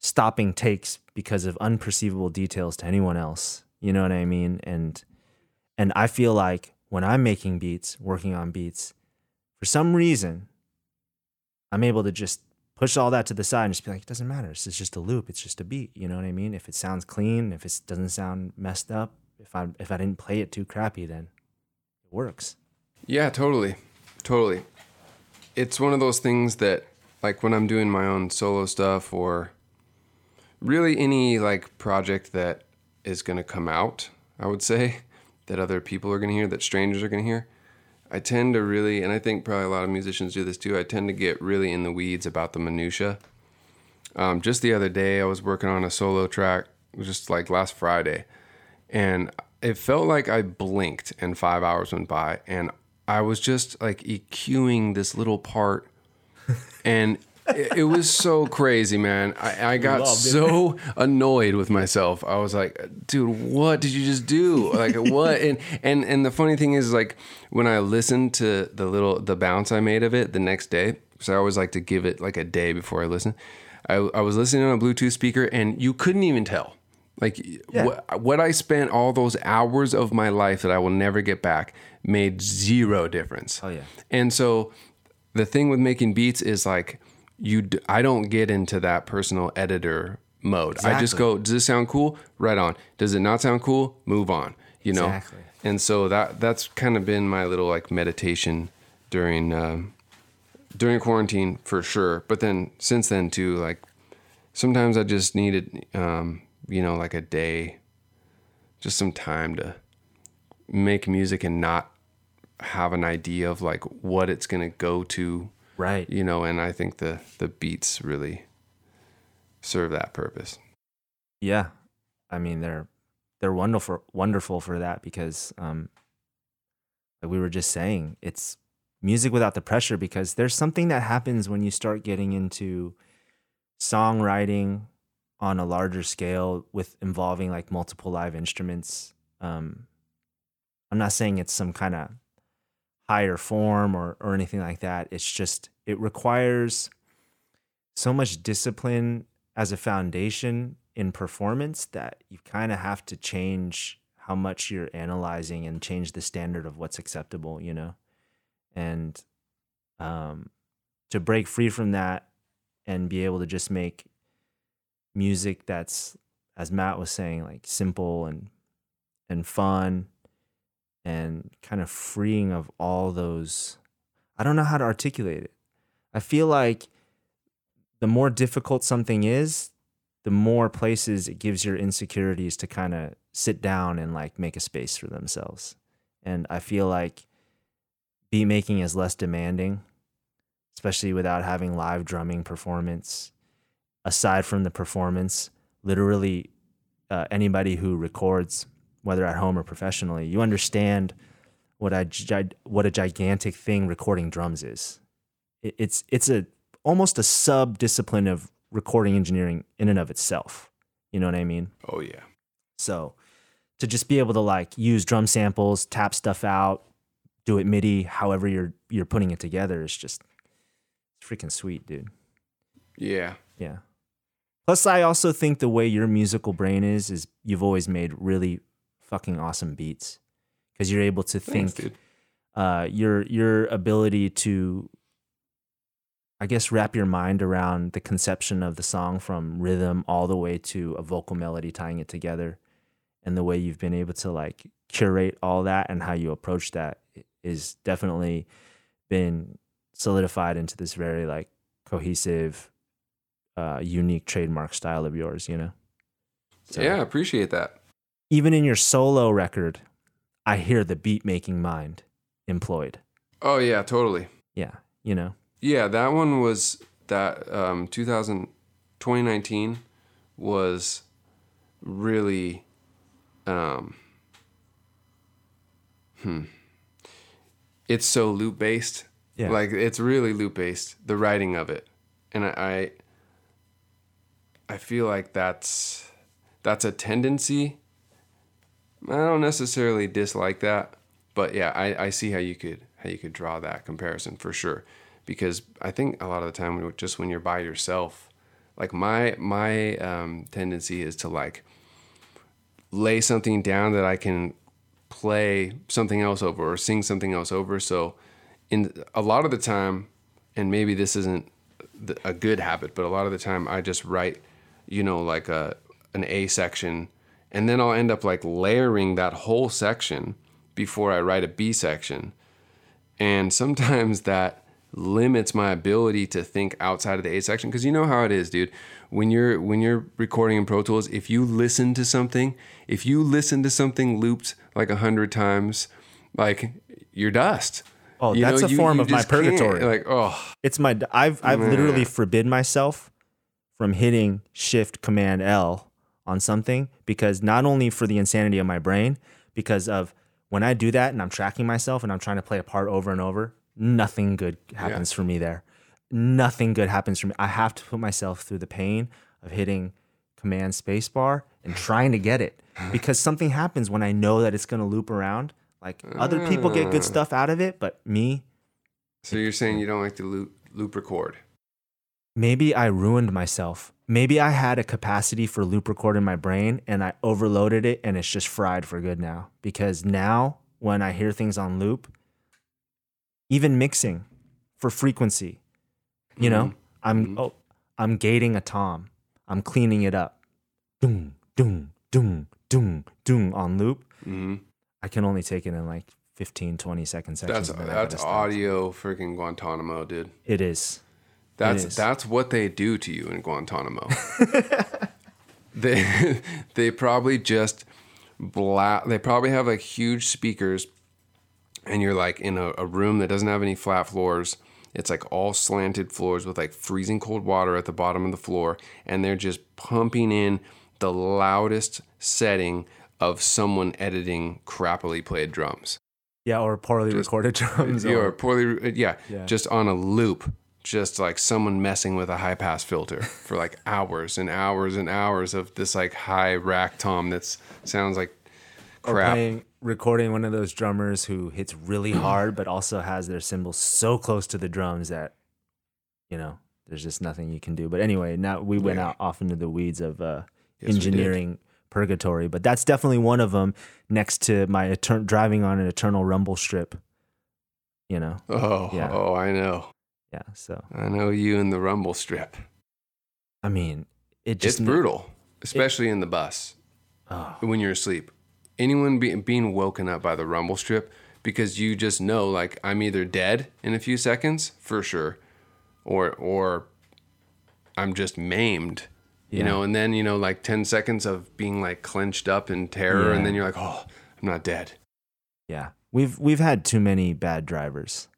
stopping takes because of unperceivable details to anyone else. You know what I mean? And, and I feel like when I'm making beats, working on beats, for some reason, I'm able to just push all that to the side and just be like, it doesn't matter. It's just a loop. It's just a beat. You know what I mean? If it sounds clean, if it doesn't sound messed up, if I if I didn't play it too crappy, then it works. Yeah, totally. Totally. It's one of those things that like when I'm doing my own solo stuff or really any like project that is going to come out, I would say that other people are going to hear, that strangers are going to hear. I tend to really, and I think probably a lot of musicians do this too. I tend to get really in the weeds about the minutia. Um, just the other day, I was working on a solo track, just like last Friday, and it felt like I blinked and five hours went by, and I was just like EQing this little part, and it, it was so crazy, man. I, I got so annoyed with myself. I was like, dude, what did you just do? Like what? And and and the funny thing is, like when I listened to the little the bounce I made of it the next day, because I always like to give it like a day before I listen. I, I was listening on a Bluetooth speaker, and you couldn't even tell. Like what, what I spent all those hours of my life that I will never get back made zero difference. Oh, yeah. And so the thing with making beats is like you d- I don't get into that personal editor mode. I just go, does this sound cool? Right on. Does it not sound cool? Move on. You know. Exactly. And so that that's kind of been my little like meditation during um, during quarantine for sure. But then since then too, like sometimes I just needed um, you know like a day, just some time to make music and not have an idea of like what it's gonna go to Right. you know and i think the the beats really serve that purpose Yeah. I mean, they're they're wonderful wonderful for that because um like we were just saying, it's music without the pressure because there's something that happens when you start getting into songwriting on a larger scale with involving like multiple live instruments. Um I'm not saying it's some kind of higher form or or anything like that. It's just it requires so much discipline as a foundation in performance that you kind of have to change how much you're analyzing and change the standard of what's acceptable, you know? And um, to break free from that and be able to just make music that's, as Matt was saying, like simple and and fun and kind of freeing of all those I don't know how to articulate it. I feel like the more difficult something is, the more places it gives your insecurities to kind of sit down and like make a space for themselves. And I feel like beat making is less demanding, especially without having live drumming performance. Aside from the performance, literally uh, anybody who records, whether at home or professionally, you understand what a what a gigantic thing recording drums is. It's it's a almost a sub discipline of recording engineering in and of itself. You know what I mean? Oh yeah. So to just be able to like use drum samples, tap stuff out, do it MIDI, however you're you're putting it together is just freaking sweet, dude. Yeah. Yeah. Plus I also think the way your musical brain is is you've always made really fucking awesome beats. Because you're able to Thanks, think uh, your your ability to I guess wrap your mind around the conception of the song from rhythm all the way to a vocal melody tying it together and the way you've been able to like curate all that and how you approach that is definitely been solidified into this very like cohesive uh, unique trademark style of yours you know? So- yeah, I appreciate that. Even in your solo record i hear the beat making mind employed Oh yeah, totally. yeah you know Yeah, that one was that um 2000 2019 was really um hmm it's so loop based. Yeah. Like it's really loop based, the writing of it. And I I, I feel like that's that's a tendency. I don't necessarily dislike that, but yeah, I, I see how you could how you could draw that comparison for sure. Because I think a lot of the time, just when you're by yourself, like my my um, tendency is to like lay something down that I can play something else over or sing something else over. So, in a lot of the time, and maybe this isn't a good habit, but a lot of the time I just write, you know, like a an A section, and then I'll end up like layering that whole section before I write a B section, and sometimes that limits my ability to think outside of the A section because you know how it is, dude. When you're when you're recording in Pro Tools, if you listen to something, if you listen to something looped like a hundred times, like you're dust. Oh, You that's know, a you- form you of my purgatory. Like, oh, it's my I've I've literally forbid myself from hitting shift command L on something because not only for the insanity of my brain because of when I do that and I'm tracking myself and I'm trying to play a part over and over, nothing good happens for me there. Nothing good happens for me. I have to put myself through the pain of hitting command spacebar and trying to get it because something happens when I know that it's going to loop around. Like other people get good ah. stuff out of it, but me, so you're saying you don't like to loop loop record? maybe I ruined myself. Maybe I had a capacity for loop record in my brain and I overloaded it and it's just fried for good now. Because now when I hear things on loop, even mixing for frequency, you know, I'm oh, I'm gating a tom. I'm cleaning it up. Doom, doom, doom, doom, doom on loop. hmm I can only take it in like 15, 20 second sections. That's and then I that's audio freaking Guantanamo, dude. It is. That's that's what they do to you in Guantanamo. they they probably just bla- They probably have like huge speakers, and you're like in a, a room that doesn't have any flat floors. It's like all slanted floors with like freezing cold water at the bottom of the floor, and they're just pumping in the loudest setting of someone editing crappily played drums. Yeah, or poorly recorded drums. Yeah, or- or poorly, uh, yeah, Yeah. just on a loop, just like someone messing with a high pass filter for like hours and hours and hours of this like high rack tom that sounds like crap. playing recording one of those drummers who hits really hard but also has their cymbals so close to the drums that you know there's just nothing you can do but anyway now we went Yeah. out off into the weeds of uh Yes, engineering purgatory, but that's definitely one of them next to my etern- driving on an eternal rumble strip. You know, Oh, Yeah. oh, I know. Yeah. So I know you in the rumble strip. I mean, it just it's brutal, especially in the bus Oh, when you're asleep. Anyone be, being woken up by the rumble strip because you just know, like, I'm either dead in a few seconds for sure, or or I'm just maimed. You know, and then you know, like ten seconds of being like clenched up in terror, Yeah. and then you're like, oh, I'm not dead. yeah. We've we've had too many bad drivers,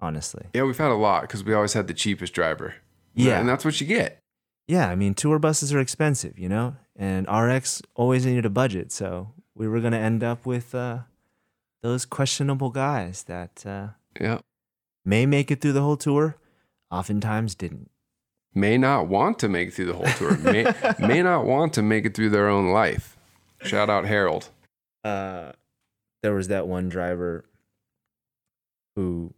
honestly. Yeah, we've had a lot because we always had the cheapest driver. Yeah. and that's what you get. Yeah, I mean, tour buses are expensive, you know, and RX always needed a budget, so we were gonna end up with uh, those questionable guys that uh, Yeah, may make it through the whole tour, oftentimes didn't. may not want to make it through the whole tour. may may not want to make it through their own life. Shout out Harold. Uh, there was that one driver who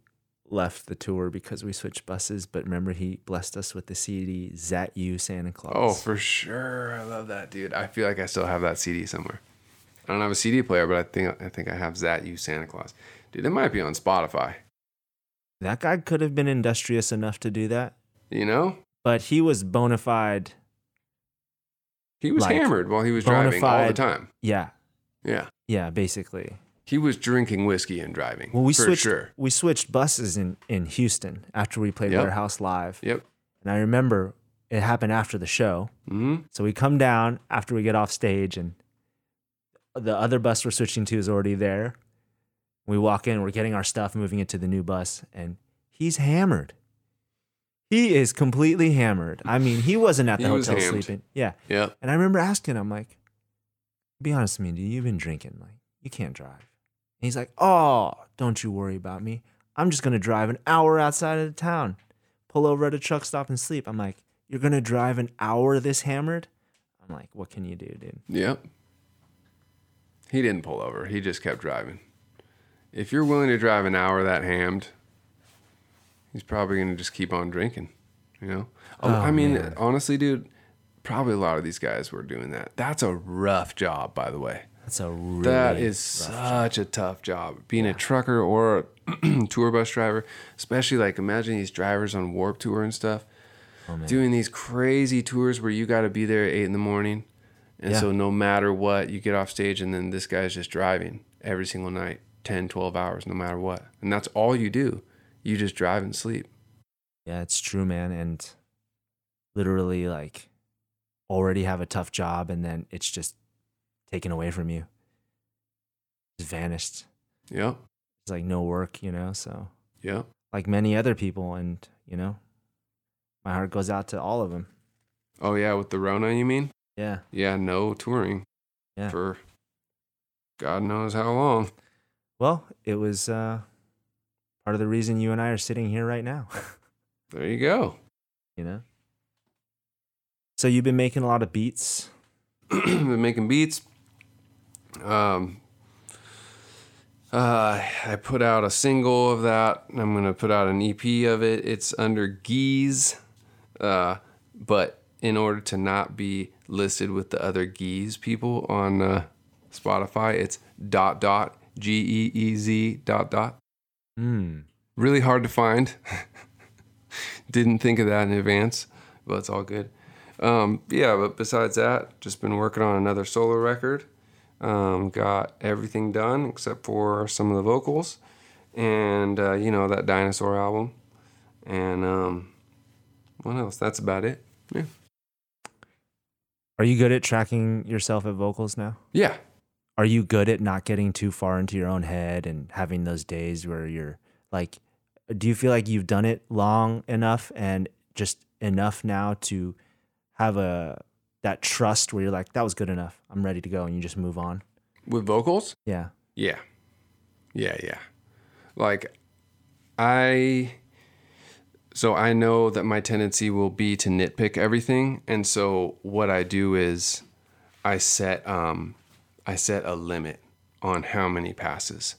left the tour because we switched buses, but remember he blessed us with the CD "Zat You Santa Claus." Oh, for sure. I love that, dude. I feel like I still have that CD somewhere. I don't have a CD player, but I think I think I have Zat You Santa Claus. Dude, it might be on Spotify. that guy could have been industrious enough to do that, You know? but he was bona fide. He was Like, hammered while he was driving all the time. Yeah, Yeah. yeah, basically. He was drinking whiskey and driving. Well, we for switched. sure. We switched buses in in Houston after we played Yep. Warehouse Live, Yep. and I remember it happened after the show. hmm So we come down after we get off stage, and the other bus we're switching to is already there. We walk in, we're getting our stuff, moving it to the new bus, and he's hammered. He is completely hammered. I mean, he wasn't at the He hotel sleeping. Yeah. Yep. And I remember asking him, like, be honest with me, dude, you've been drinking. Like, you can't drive. And he's like, oh, don't you worry about me. I'm just going to drive an hour outside of the town, pull over at a truck stop and sleep. I'm like, you're going to drive an hour this hammered? I'm like, what can you do, dude? Yep. He didn't pull over. He just kept driving. If you're willing to drive an hour that hammed, he's probably going to just keep on drinking. You know? Oh, oh, I mean, man. honestly, dude, probably a lot of these guys were doing that. That's a rough job, by the way. That's a really That is such a tough job. Being a trucker or a tour bus driver, especially like imagine these drivers on Warped Tour and stuff, Oh, doing these crazy tours where you got to be there at eight in the morning. And Yeah. so no matter what, you get off stage and then this guy's just driving every single night, 10, 12 hours, no matter what. And that's all you do. You just drive and sleep. Yeah, it's true, man. And literally, like, already have a tough job, and then it's just taken away from you. Just vanished. Yeah. It's like no work, you know? So, Yeah. like many other people, and, you know, my heart goes out to all of them. Oh, yeah. With the Rona, you mean? Yeah. Yeah. No touring Yeah. for God knows how long. Well, it was uh, part of the reason you and I are sitting here right now, There you go. you know? So, you've been making a lot of beats. been making beats. Um, uh, I put out a single of that. I'm gonna put out an EP of it. It's under Geez, uh, but in order to not be listed with the other Geez people on uh, Spotify, it's dot dot G E E Z dot dot. Hmm. Really hard to find. Didn't think of that in advance, but it's all good. Um, yeah, but besides that, just been working on another solo record. Um, got everything done except for some of the vocals, and uh, you know that dinosaur album, and um, what else? That's about it. Yeah, Are you good at tracking yourself at vocals now? yeah, are you good at not getting too far into your own head and having those days where you're like do you feel like you've done it long enough and just enough now to have a that trust where you're like that was good enough i'm ready to go and you just move on with vocals. yeah Yeah. Yeah, yeah. Like I so I know that my tendency will be to nitpick everything and so what I do is I set um I set a limit on how many passes.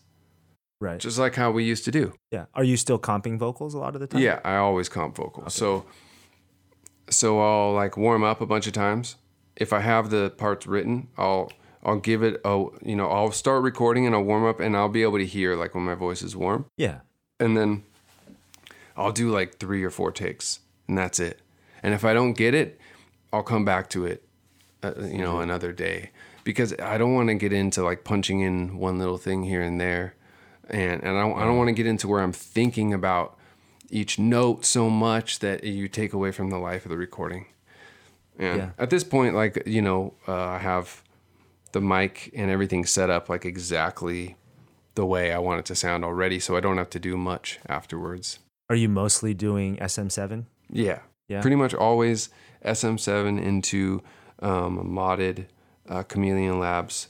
right Just like how we used to do. yeah are you still comping vocals a lot of the time Yeah, I always comp vocals. So so I'll like warm up a bunch of times. If I have the parts written, I'll I'll give it a you know I'll start recording and I'll warm up and I'll be able to hear like when my voice is warm, Yeah. and then I'll do like three or four takes, and that's it. And if I don't get it, I'll come back to it, uh, you know, another day. Because I don't want to get into like punching in one little thing here and there, and and I don't, I don't want to get into where I'm thinking about each note so much that you take away from the life of the recording. And Yeah. at this point, like you know, uh, I have the mic and everything set up like exactly the way I want it to sound already, so I don't have to do much afterwards. Are you mostly doing SM7? Yeah. Yeah. Pretty much always SM7 into um, modded uh, Chameleon Labs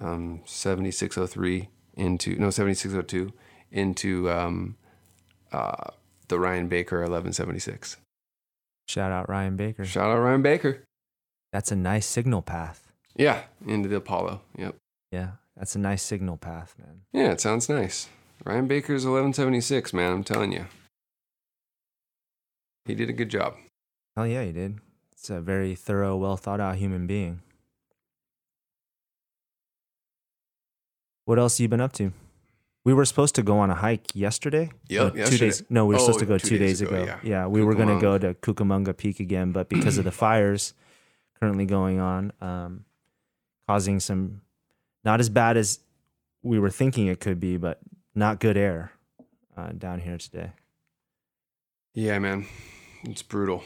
um, 7603 into, no, 7602 into um, uh, the Ryan Baker 1176. Shout out Ryan Baker. Shout out Ryan Baker. That's a nice signal path. Yeah. Into the Apollo. Yep. Yeah. That's a nice signal path, man. Yeah, it sounds nice. Ryan Baker's 1176, man. I'm telling you. He did a good job. Hell yeah, he did. It's a very thorough, well thought out human being. What else have you been up to? We were supposed to go on a hike yesterday. Yep, Uh, two days. No, we were Oh, supposed to go two two, days days, ago, ago. yeah. we were going to go to Cucamonga Peak again, but because of the fires currently going on, um, causing some not as bad as we were thinking it could be, but not good air uh, down here today. Yeah, man. It's brutal.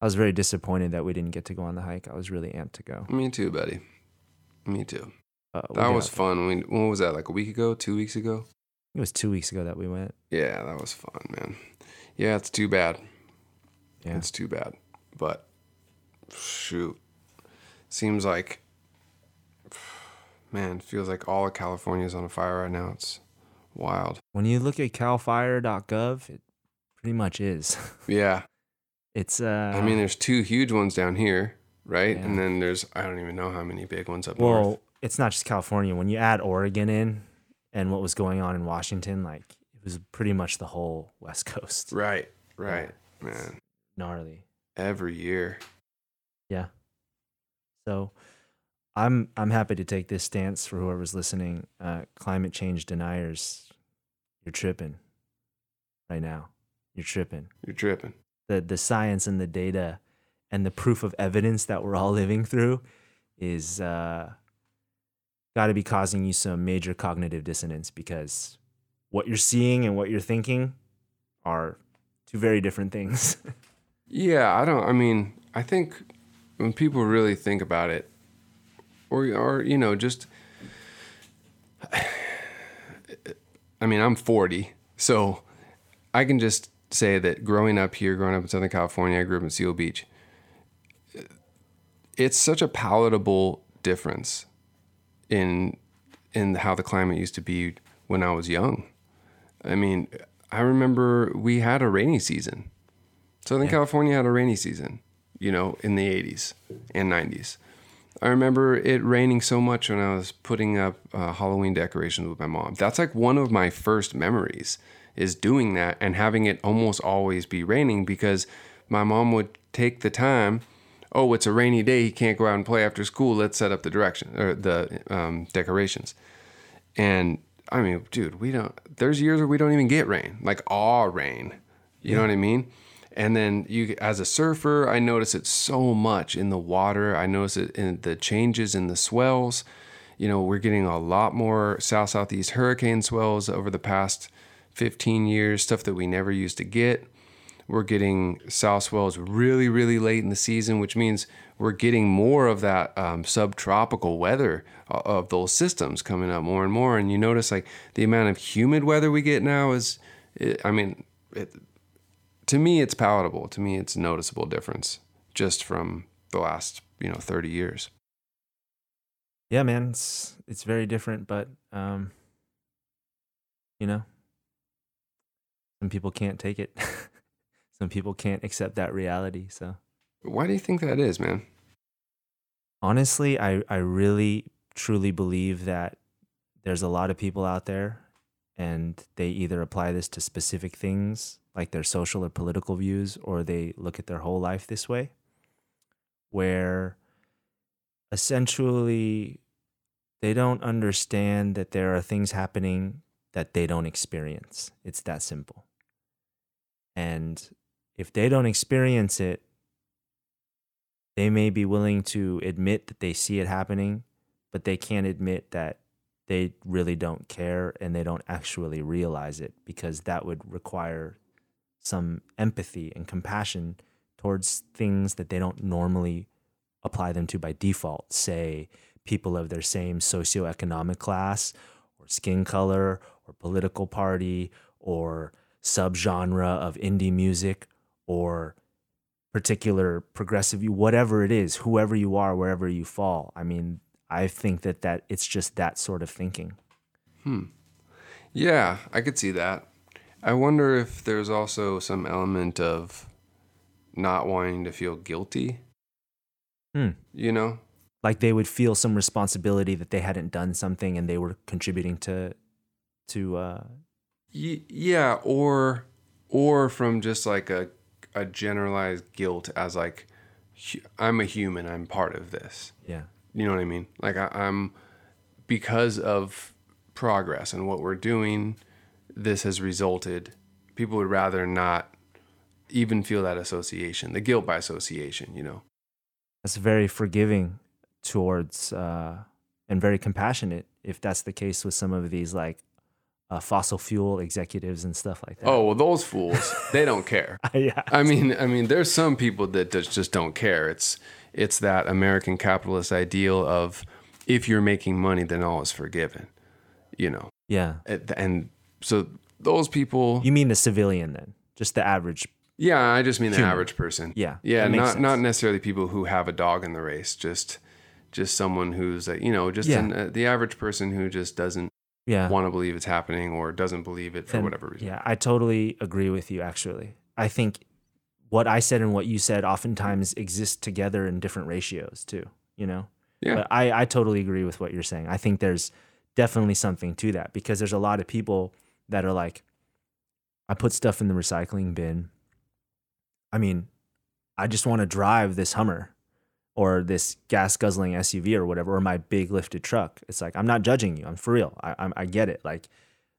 I was very disappointed that we didn't get to go on the hike. I was really amped to go. Me too, buddy. Me too. Uh, That was fun. When, when was that? Like a week ago? Two weeks ago? It was two weeks ago that we went. Yeah, that was fun, man. Yeah, it's too bad. Yeah. It's too bad. But shoot. Seems like man, feels like all of California is on a fire right now. It's wild. When you look at calfire.gov, it pretty much is. Yeah. It's uh I mean there's two huge ones down here, right? Yeah. And then there's I don't even know how many big ones up well, north. It's not just California. When you add Oregon in and what was going on in Washington, like it was pretty much the whole West Coast. Right. Right. Man. Gnarly. Every year. Yeah. So I'm I'm happy to take this stance for whoever's listening. Uh, climate change deniers, you're tripping right now. You're tripping. You're tripping. The the science and the data and the proof of evidence that we're all living through is uh, got to be causing you some major cognitive dissonance because what you're seeing and what you're thinking are two very different things. Yeah, I don't. I mean, I think when people really think about it, or or you know, just. I mean, I'm 40, so I can just say that growing up here, growing up in Southern California, I grew up in Seal Beach. It's such a palatable difference in in how the climate used to be when I was young. I mean, I remember we had a rainy season. Southern California had a rainy season, you know, in the 80s and 90s. I remember it raining so much when I was putting up uh, Halloween decorations with my mom. That's like one of my first memories is doing that and having it almost always be raining because my mom would take the time. Oh, it's a rainy day. He can't go out and play after school. Let's set up the direction or the um, decorations. And I mean, dude, we don't. There's years where we don't even get rain, like awe rain. You know what I mean? And then you, as a surfer, I notice it so much in the water. I notice it in the changes in the swells. You know, we're getting a lot more south southeast hurricane swells over the past 15 years, stuff that we never used to get. We're getting south swells really, really late in the season, which means we're getting more of that um, subtropical weather of those systems coming up more and more. And you notice like the amount of humid weather we get now is, it, I mean, it, to me, it's palatable. To me, it's a noticeable difference just from the last, you know, 30 years. yeah, man, it's it's very different, but um, you know, some people can't take it. some people can't accept that reality. So Why do you think that is, man? honestly, I I really truly believe that there's a lot of people out there, and they either apply this to specific things like their social or political views, or they look at their whole life this way, where essentially they don't understand that there are things happening that they don't experience. It's that simple. And if they don't experience it, they may be willing to admit that they see it happening, but they can't admit that they really don't care and they don't actually realize it because that would require some empathy and compassion towards things that they don't normally apply them to by default, say people of their same socioeconomic class or skin color or political party or subgenre of indie music or particular progressive you whatever it is whoever you are wherever you fall i mean i think that that it's just that sort of thinking hmm Yeah, I could see that. I wonder if there's also some element of not wanting to feel guilty. Hmm. You know? like they would feel some responsibility that they hadn't done something and they were contributing to to uh Y- yeah, or or from just like a a generalized guilt as like I'm a human, I'm part of this. yeah You know what I mean? Like I, I'm because of progress and what we're doing, this has resulted. People would rather not even feel that association, the guilt by association. You know? that's very forgiving towards uh and very compassionate if that's the case with some of these like uh, fossil fuel executives and stuff like that Oh well, those fools, they don't care. yeah I mean, I mean, there's some people that just don't care. It's it's that American capitalist ideal of if you're making money, then all is forgiven. You know, yeah and, so those people. you mean the civilian then just the average Yeah, I just mean the average person. Yeah, yeah, not sense. not necessarily people who have a dog in the race. Just just someone who's like you know just Yeah. an, uh, the average person who just doesn't yeah want to believe it's happening or doesn't believe it for whatever reason. Yeah, I totally agree with you, actually. I think what I said and what you said oftentimes exist together in different ratios, too, you know? Yeah. But I, I totally agree with what you're saying. I think there's definitely something to that because there's a lot of people that are like, I put stuff in the recycling bin. I mean, I just want to drive this Hummer or this gas guzzling SUV or whatever, or my big lifted truck. It's like, I'm not judging you. I'm for real. I, I'm, I get it. Like,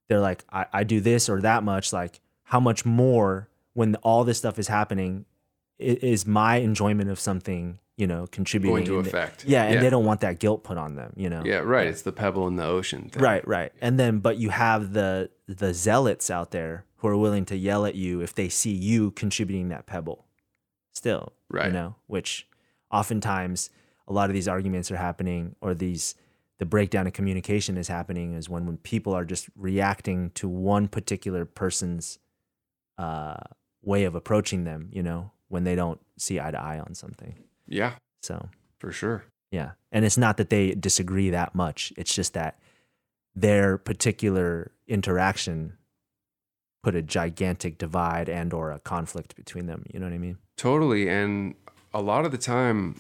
they're like, I, I do this or that much. Like, how much more when all this stuff is happening is my enjoyment of something, you know, contributing Going to affect. yeah, and Yeah. they don't want that guilt put on them, you know. Yeah, right. It's the pebble in the ocean. Thing. Right, right. And then but you have the the zealots out there who are willing to yell at you if they see you contributing that pebble. Still, right you know, which oftentimes a lot of these arguments are happening or these the breakdown of communication is happening is when when people are just reacting to one particular person's uh way of approaching them, you know, when they don't see eye to eye on something. Yeah, So, for sure. yeah. And it's not that they disagree that much. It's just that their particular interaction put a gigantic divide and or a conflict between them. You know what I mean? Totally. And a lot of the time,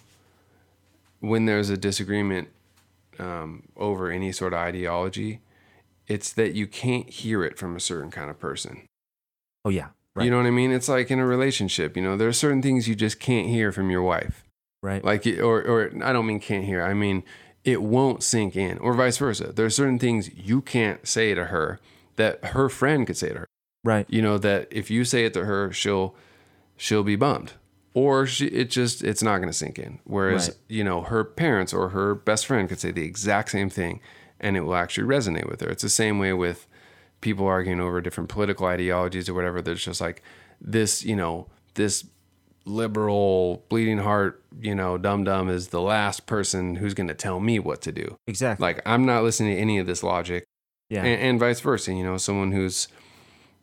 when there's a disagreement um, over any sort of ideology, it's that you can't hear it from a certain kind of person. Oh yeah. Right. You know what I mean? It's like in a relationship, you know, there are certain things you just can't hear from your wife. right. Like, or, or I don't mean can't hear, I mean, it won't sink in, or vice versa. There are certain things you can't say to her that her friend could say to her. right. you know that if you say it to her she'll she'll be bummed or she it just it's not going to sink in whereas Right. you know her parents or her best friend could say the exact same thing and it will actually resonate with her it's the same way with people arguing over different political ideologies or whatever there's just like this you know this liberal bleeding heart you know dum dum is the last person who's going to tell me what to do Exactly. like i'm not listening to any of this logic yeah. and, and vice versa. You know, someone who's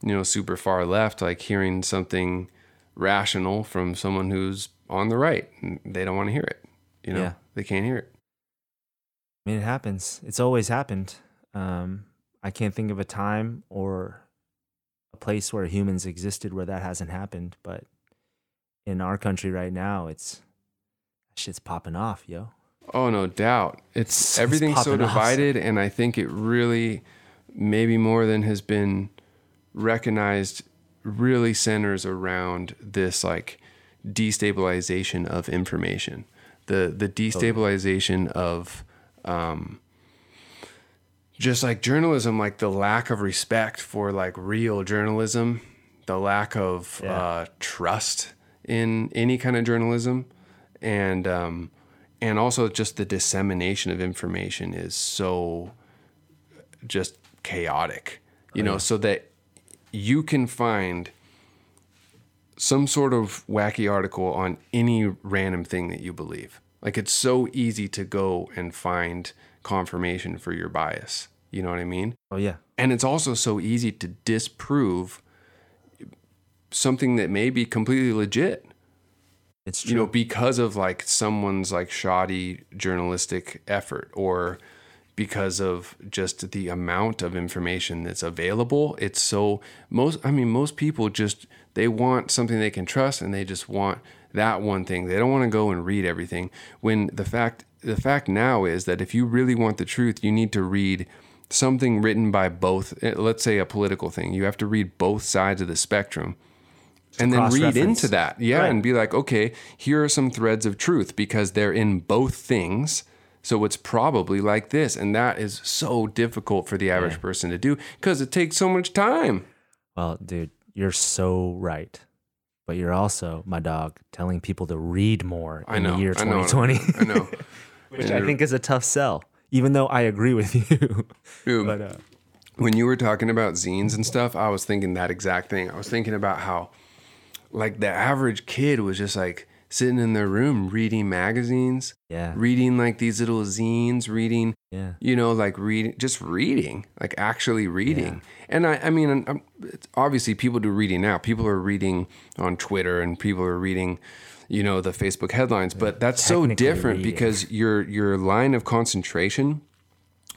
you know super far left, like hearing something rational from someone who's on the right, they don't want to hear it. You know, Yeah. they can't hear it. I mean, it happens. It's always happened. Um, I can't think of a time or a place where humans existed where that hasn't happened. But in our country right now, it's shit's popping off, yo. Oh, no doubt. It's, It's- it's everything's so popping off. divided, and I think it really, maybe more than has been recognized, really centers around this like destabilization of information. the the destabilization of um, just like journalism, like the lack of respect for like real journalism, the lack of Yeah. uh, trust in any kind of journalism, and um, and also just the dissemination of information is so just chaotic, you know, so that you can find some sort of wacky article on any random thing that you believe. Like it's so easy to go and find confirmation for your bias. You know what I mean? Oh yeah. And it's also so easy to disprove something that may be completely legit It's true. you know because of like someone's like shoddy journalistic effort or because of just the amount of information that's available it's so most i mean most people just they want something they can trust and they just want that one thing they don't want to go and read everything when the fact the fact now is that if you really want the truth you need to read something written by both eh, let's say a political thing you have to read both sides of the spectrum and then read cross-reference. into that. Yeah, Right. and be like, okay, here are some threads of truth because they're in both things. So it's probably like this. And that is so difficult for the average person to do because it takes so much time. Well, dude, you're so right. But you're also, my dog, telling people to read more in know. the year I know. 2020. I know. Which I think is a tough sell, even though I agree with you. Dude, but uh, when you were talking about zines and stuff, I was thinking that exact thing. I was thinking about how, like, the average kid was just like sitting in their room reading magazines, yeah, reading like these little zines, reading yeah, you know like reading just reading like actually reading. And i i mean i um, it's obviously people do reading now. People are reading on twitter and people are reading you know the facebook headlines but that's so different reading. because your your line of concentration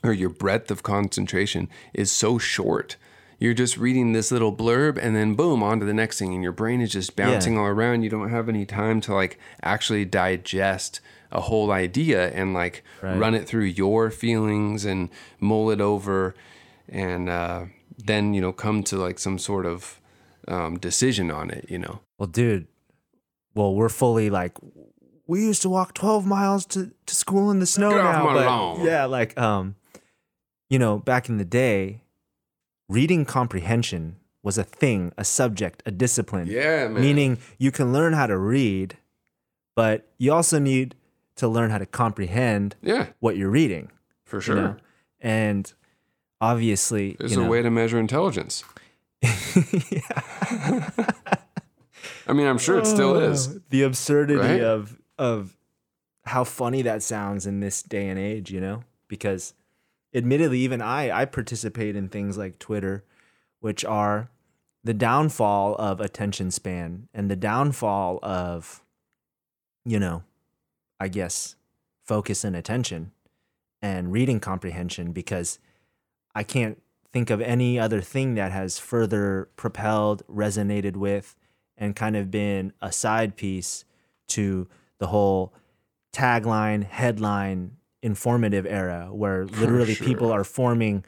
or your breadth of concentration is so short you're just reading this little blurb and then boom on to the next thing and your brain is just bouncing all around you don't have any time to like actually digest a whole idea and like Right. run it through your feelings and mull it over and uh, then you know come to like some sort of um, decision on it you know Well, dude, well, we're fully like, we used to walk 12 miles to, to school in the snow Get now. but lawn. yeah, like, um, you know, back in the day, reading comprehension was a thing, a subject, a discipline. yeah man Meaning you can learn how to read, but you also need to learn how to comprehend yeah what you're reading. for you sure know? And obviously, there's you a way to measure intelligence yeah. i mean i'm sure it still oh, is Oh, The absurdity Right? of of how funny that sounds in this day and age, you know? Because admittedly, even I I participate in things like Twitter, which are the downfall of attention span and the downfall of, you know, I guess, focus and attention and reading comprehension because I can't think of any other thing that has further propelled, resonated with, and kind of been a side piece to the whole tagline, headline, informative era where literally sure. people are forming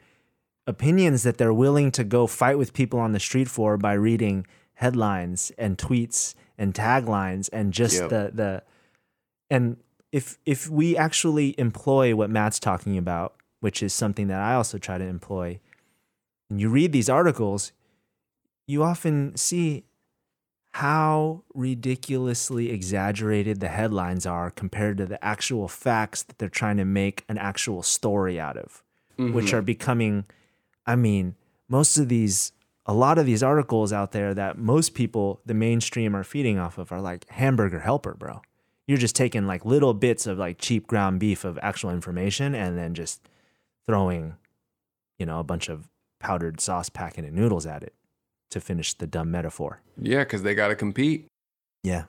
opinions that they're willing to go fight with people on the street for by reading headlines and tweets and taglines and just Yep. the the and if if we actually employ what Matt's talking about, which is something that I also try to employ, and you read these articles, you often see how ridiculously exaggerated the headlines are compared to the actual facts that they're trying to make an actual story out of, which mm-hmm. are becoming, I mean, most of these, a lot of these articles out there that most people, the mainstream, are feeding off of are like hamburger helper, bro. You're just taking like little bits of like cheap ground beef of actual information and then just throwing, you know, a bunch of powdered sauce packet and noodles at it to finish the dumb metaphor. Yeah, because they got to compete. Yeah.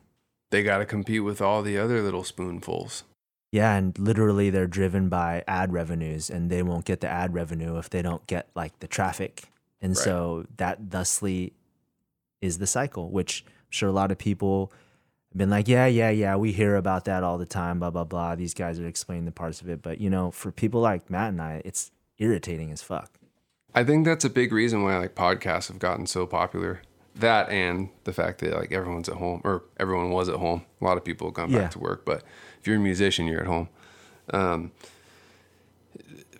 They got to compete with all the other little spoonfuls. Yeah, and literally they're driven by ad revenues and they won't get the ad revenue if they don't get like the traffic. And Right. so that thusly is the cycle, which I'm sure a lot of people have been like, yeah, yeah, yeah, we hear about that all the time, blah, blah, blah. These guys are explaining the parts of it. But, you know, for people like Matt and I, it's irritating as fuck. I think that's a big reason why like podcasts have gotten so popular that and the fact that like everyone's at home or everyone was at home. A lot of people have gone Yeah. back to work, but if you're a musician, you're at home. Um,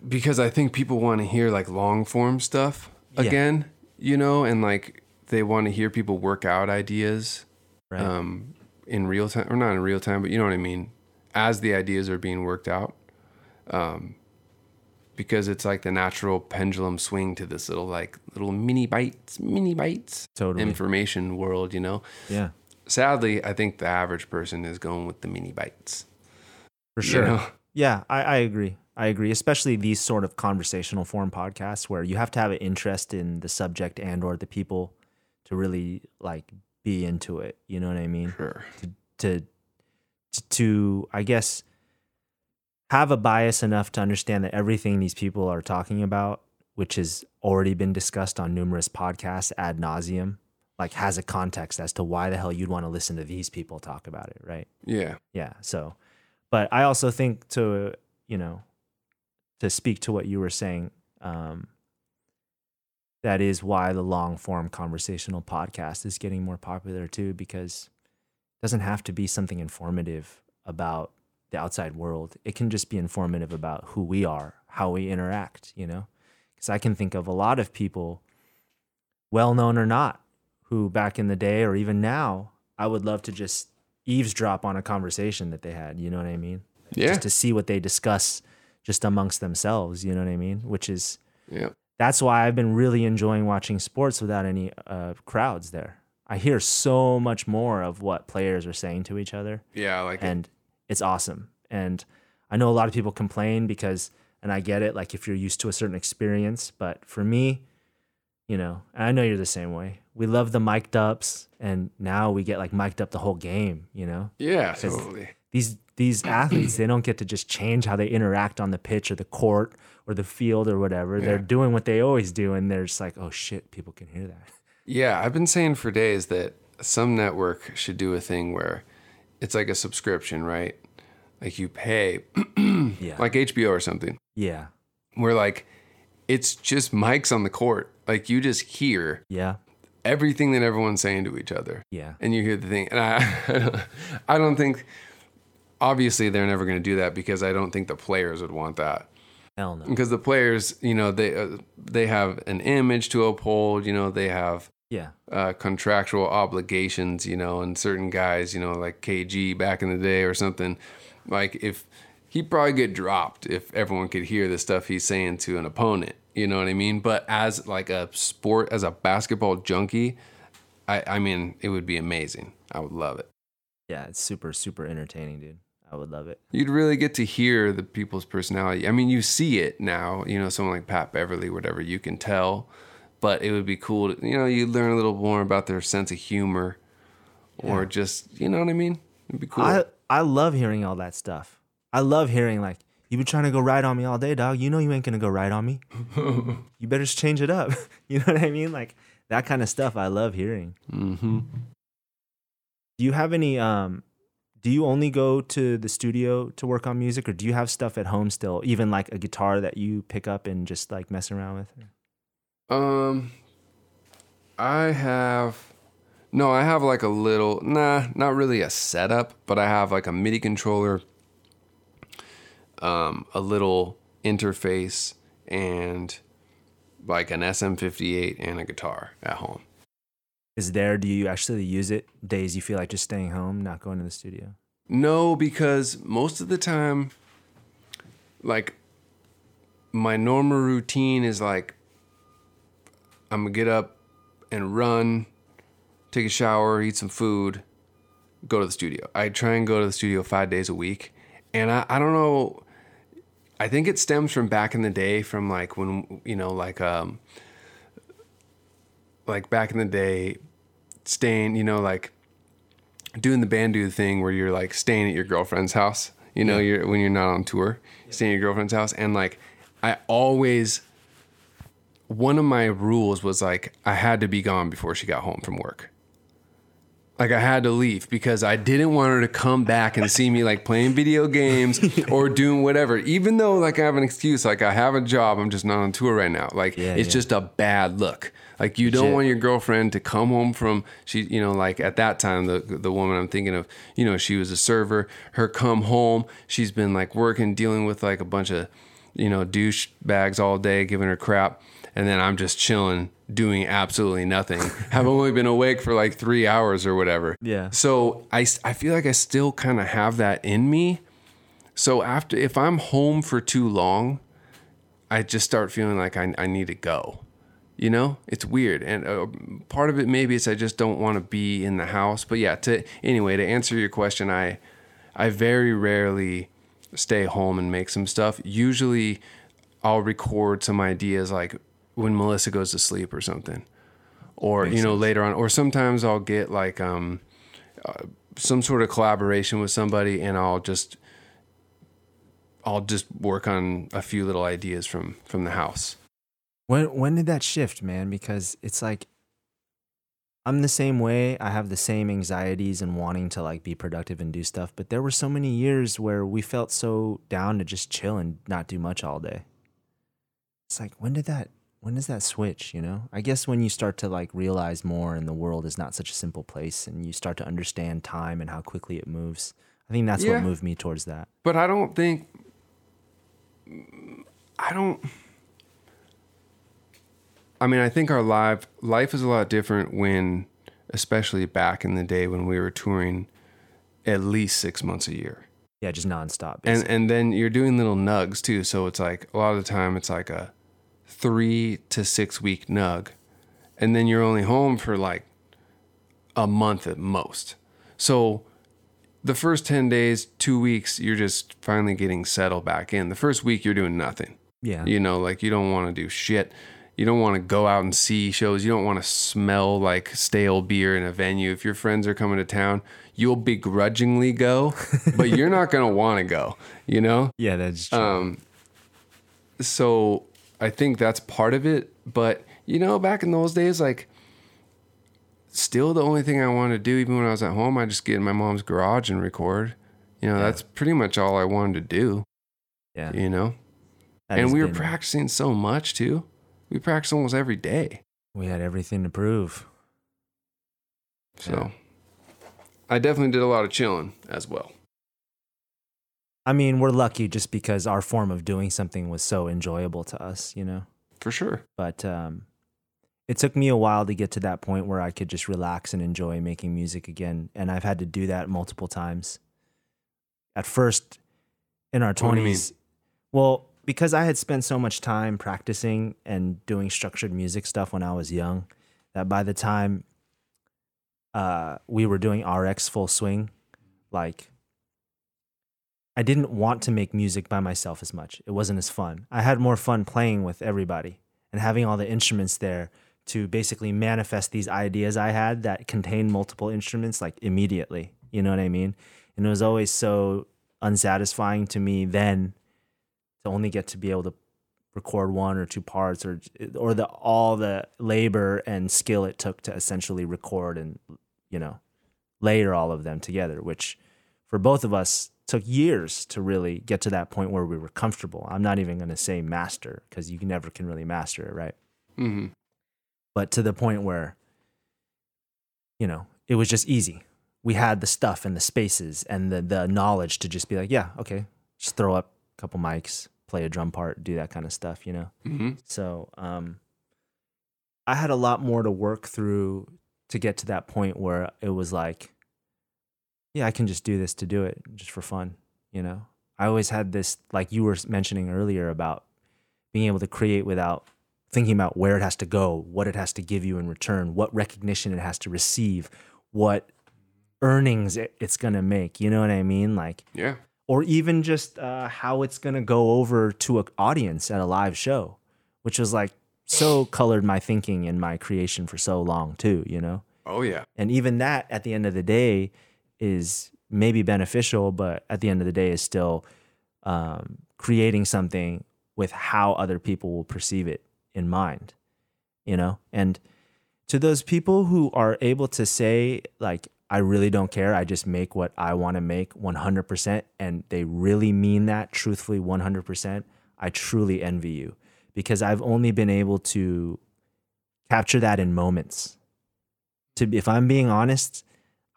because I think people want to hear like long form stuff Yeah. again, you know, and like they want to hear people work out ideas Right. um, in real time, or not in real time, but you know what I mean, as the ideas are being worked out. Um, because it's like the natural pendulum swing to this little like little mini bites, mini bites, Totally. information world, you know. yeah. Sadly, I think the average person is going with the mini bites. For you sure. know? Yeah, I, I agree. I agree. Especially these sort of conversational form podcasts where you have to have an interest in the subject and or the people to really like be into it. You know what I mean? Sure. To to, to I guess have a bias enough to understand that everything these people are talking about, which has already been discussed on numerous podcasts ad nauseum, like has a context as to why the hell you'd want to listen to these people talk about it, right? Yeah. yeah so but i also think to you know to speak to what you were saying um that is why the long form conversational podcast is getting more popular too because it doesn't have to be something informative about the outside world it can just be informative about who we are how we interact you know because i can think of a lot of people well known or not who back in the day or even now i would love to just eavesdrop on a conversation that they had you know what i mean Yeah. just to see what they discuss just amongst themselves you know what i mean which is yeah. that's why i've been really enjoying watching sports without any uh, crowds there i hear so much more of what players are saying to each other Yeah. I Like it. It's awesome. And I know a lot of people complain because, and I get it, like if you're used to a certain experience, but for me, you know, I know you're the same way. We love the mic'd ups, and now we get like mic'd up the whole game. You know, Yeah, Totally. these these athletes they don't get to just change how they interact on the pitch or the court or the field or whatever. They're doing what they always do, and they're just like, oh shit, people can hear that. Yeah, I've been saying for days that some network should do a thing where it's like a subscription, right? Like you pay, Yeah, like HBO or something, yeah, where like it's just mics on the court. Like you just hear yeah, everything that everyone's saying to each other, yeah, and you hear the thing. And I, I don't think, obviously, they're never going to do that because I don't think the players would want that. hell no, Because the players, you know, they uh, they have an image to uphold. You know, they have yeah, uh, contractual obligations, you know, and certain guys, you know, like KG back in the day or something, like if he'd probably get dropped if everyone could hear the stuff he's saying to an opponent, you know what I mean? But as like a sport, as a basketball junkie, I, I mean, it would be amazing. I would love it. yeah. It's super super entertaining, dude. I would love it. You'd really get to hear the people's personality. I mean, you see it now, you know, someone like Pat Beverley, whatever, you can tell. But it would be cool to, you know, you learn a little more about their sense of humor or just, you know what I mean? It'd be cool. I I love hearing all that stuff. I love hearing like you've been trying to go right on me all day, dog. You know you ain't gonna go right on me. you better just change it up. you know what I mean? Like that kind of stuff. I love hearing. mm-hmm. Do you have any? Um, do you only go to the studio to work on music, or do you have stuff at home still? Even like a guitar that you pick up and just like mess around with? Um, I have, no, I have like a little, nah, not really a setup, but I have like a MIDI controller, um, a little interface, and like an SM58 and a guitar at home. Is there? Do you actually use it days you feel like just staying home, not going to the studio? No, because most of the time, like, my normal routine is like, I'm gonna get up and run, take a shower, eat some food, go to the studio. I try and go to the studio five days a week. And I, I don't know, I think it stems from back in the day, from like when, you know, like, um, like back in the day, staying, you know, like doing the bandu thing where you're like staying at your girlfriend's house. You know, you're when you're not on tour, staying at your girlfriend's house, and like I always one of my rules was like I had to be gone before she got home from work. Like I had to leave because I didn't want her to come back and see me like playing video games or doing whatever. Even though like I have an excuse, like I have a job, I'm just not on tour right now. Like Yeah, it's yeah. just a bad look. Like you don't Legit. want your girlfriend to come home from she, you know, like at that time the the woman I'm thinking of, you know, she was a server. Her come home, she's been like working, dealing with like a bunch of, you know, douche bags all day, giving her crap, and then I'm just chilling, doing absolutely nothing. have only been awake for like three hours or whatever. Yeah. So I, I feel like I still kind of have that in me. So after if I'm home for too long, I just start feeling like I, I need to go. You know, it's weird, and uh, part of it maybe is I just don't want to be in the house. But yeah, to anyway to answer your question, I I very rarely stay home and make some stuff. Usually, I'll record some ideas like when Melissa goes to sleep or something, or you know later on, or sometimes I'll get like um uh, some sort of collaboration with somebody, and I'll just I'll just work on a few little ideas from from the house. When when did that shift, man? Because it's like I'm the same way. I have the same anxieties and wanting to like be productive and do stuff, but there were so many years where we felt so down to just chill and not do much all day. It's like when did that when does that switch, you know? I guess when you start to like realize more and the world is not such a simple place and you start to understand time and how quickly it moves. I think that's Yeah. what moved me towards that. But I don't think I don't I mean, I think our life life is a lot different when especially back in the day when we were touring at least 6 months a year. Yeah, just nonstop. And and then you're doing little nugs too, so it's like a lot of the time it's like a 3 to 6 week nug. And then you're only home for like a month at most. So the first 10 days, 2 weeks, you're just finally getting settled back in. The first week you're doing nothing. yeah. You know, like you don't want to do shit. You don't want to go out and see shows. You don't want to smell like stale beer in a venue. If your friends are coming to town, you'll begrudgingly go, but you're not going to want to go, you know? yeah, that's true. Um, so I think that's part of it. But you know, back in those days, like, still the only thing I wanted to do, even when I was at home, I just get in my mom's garage and record. You know, Yeah. that's pretty much all I wanted to do. yeah. You know, that and we were practicing so much too. We practiced almost every day. We had everything to prove. So I definitely did a lot of chilling as well. I mean, we're lucky just because our form of doing something was so enjoyable to us, you know. For sure. But um, it took me a while to get to that point where I could just relax and enjoy making music again, and I've had to do that multiple times. At first, in our What do you mean? twenties, well, because I had spent so much time practicing and doing structured music stuff when I was young, that by the time uh, we were doing RX full swing, like I didn't want to make music by myself as much. It wasn't as fun. I had more fun playing with everybody and having all the instruments there to basically manifest these ideas I had that contained multiple instruments like immediately. You know what I mean? And it was always so unsatisfying to me then to only get to be able to record one or two parts or or the all the labor and skill it took to essentially record and you know layer all of them together which for both of us took years to really get to that point where we were comfortable. I'm not even going to say master because you never can really master it right? Hmm but to the point where you know it was just easy. We had the stuff and the spaces and the the knowledge to just be like yeah okay just throw up a couple mics play a drum part do that kind of stuff you know? Hmm so um, I had a lot more to work through to get to that point where it was like, yeah, I can just do this to do it just for fun. You know, I always had this, like you were mentioning earlier about being able to create without thinking about where it has to go, what it has to give you in return, what recognition it has to receive, what earnings it, it's going to make. You know what I mean? Like, Yeah. or even just uh, how it's going to go over to an audience at a live show, which was like so colored my thinking and my creation for so long too, you know? Oh yeah. And even that at the end of the day is maybe beneficial, but at the end of the day is still um, creating something with how other people will perceive it in mind, you know? And to those people who are able to say, like, I really don't care. I just make what I want to make 100%. And they really mean that truthfully 100%. I truly envy you because I've only been able to capture that in moments. To if I'm being honest,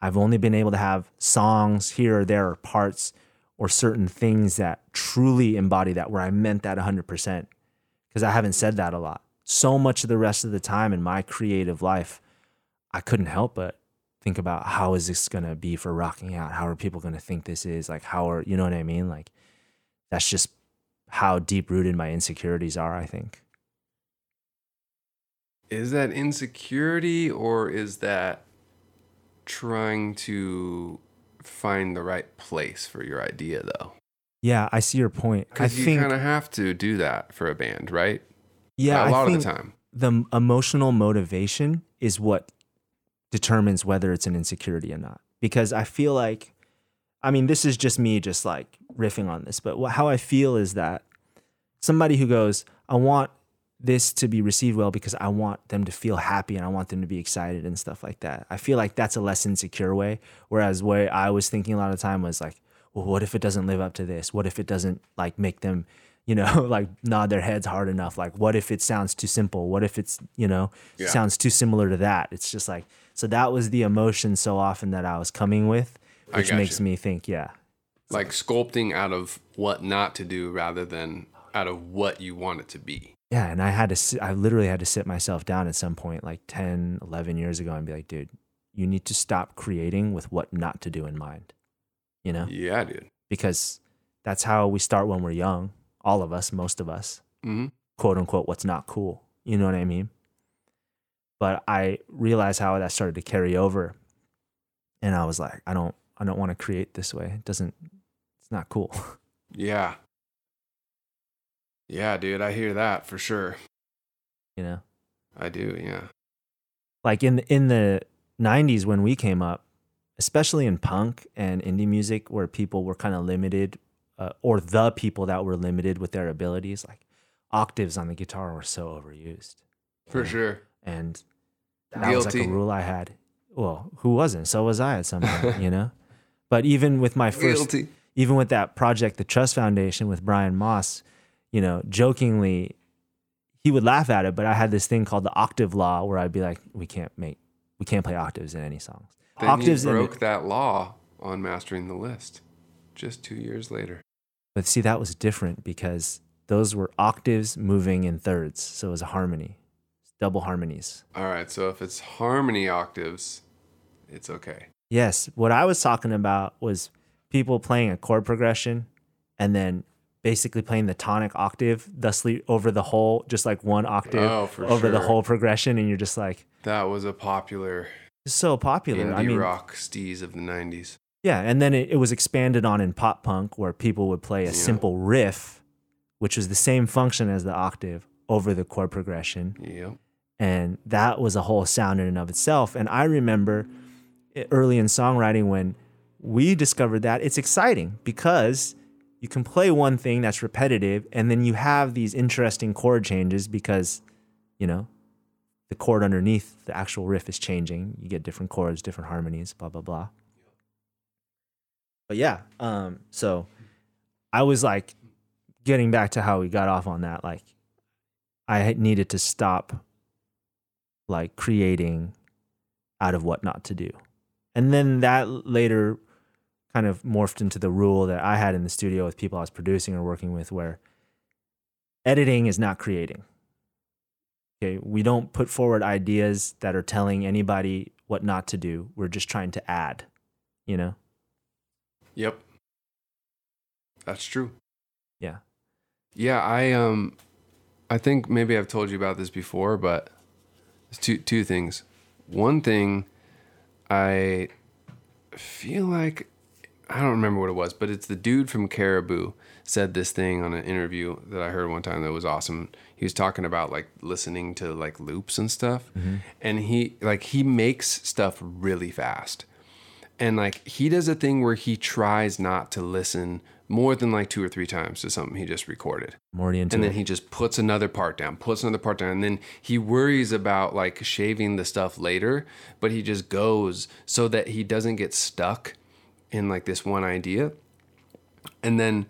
I've only been able to have songs here or there or parts or certain things that truly embody that where I meant that 100% because I haven't said that a lot. So much of the rest of the time in my creative life, I couldn't help but think about how is this going to be for rocking out? How are people going to think this is? Like, how are, you know what I mean? Like, that's just how deep rooted my insecurities are, I think. Is that insecurity or is that trying to find the right place for your idea, though? Yeah, I see your point. I Because you think, kind of have to do that for a band, right? yeah, a lot of the time. the emotional motivation is what determines whether it's an insecurity or not. Because I feel like, I mean, this is just me just like riffing on this, but how I feel is that somebody who goes, I want this to be received well because I want them to feel happy and I want them to be excited and stuff like that. I feel like that's a less insecure way. Whereas where I was thinking a lot of time was like, well, what if it doesn't live up to this? What if it doesn't like make them, you know, like nod their heads hard enough? Like, what if it sounds too simple? What if it's, you know, Yeah. sounds too similar to that? It's just like, so that was the emotion so often that I was coming with, which makes you. me think, yeah, Like sculpting out of what not to do rather than out of what you want it to be. Yeah and i had to i literally had to sit myself down at some point like 10 11 years ago and be like dude you need to stop creating with what not to do in mind you know? Yeah, dude. because that's how we start when we're young all of us most of us. Hmm quote unquote what's not cool you know what i mean? But i realized how that started to carry over and i was like i don't i don't want to create this way. It doesn't it's not cool. Yeah. Yeah, dude. I hear that for sure. you know I do. Yeah. like in in the 90s when we came up especially in punk and indie music where people were kind of limited uh, or the people that were limited with their abilities like octaves on the guitar were so overused For Yeah. sure. and that was like a rule i had well who wasn't so was i at some point you know but even with my first Guilty. even with that project the trust foundation with brian moss you know jokingly he would laugh at it but i had this thing called the octave law where i'd be like we can't make we can't play octaves in any songs Then octaves you in broke that law on mastering the list just two years later. but see that was different because those were octaves moving in thirds so it was a harmony double harmonies All right. So if it's harmony octaves, it's okay. Yes. What I was talking about was people playing a chord progression and then basically playing the tonic octave, thusly over the whole, just like one octave Oh, over the whole progression. And you're just like, That was a popular so popular. indie I mean, rock steez of the 90s. yeah. And then it, it was expanded on in pop punk where people would play a Yeah. simple riff, which was the same function as the octave over the chord progression. Yep. and that was a whole sound in and of itself and i remember eh, early in songwriting when we discovered that it's exciting because you can play one thing that's repetitive and then you have these interesting chord changes because you know the chord underneath the actual riff is changing you get different chords different harmonies blah blah blah but yeah um so i was like getting back to how we got off on that like i needed to stop like creating out of what not to do. And then that later kind of morphed into the rule that I had in the studio with people I was producing or working with where editing is not creating. Okay, we don't put forward ideas that are telling anybody what not to do. We're just trying to add, you know? Yep. That's true. Yeah. Yeah, I um I think maybe I've told you about this before, but it's two two things. One thing I feel like I don't remember what it was, but it's the dude from Caribou said this thing on an interview that I heard one time that was awesome. He was talking about like listening to like loops and stuff. Mm-hmm. And he like he makes stuff really fast. And like he does a thing where he tries not to listen more than like two or three times to something he just recorded. Morty into And then it. he just puts another part down, puts another part down, and then he worries about like shaving the stuff later, but he just goes so that he doesn't get stuck in like this one idea. And then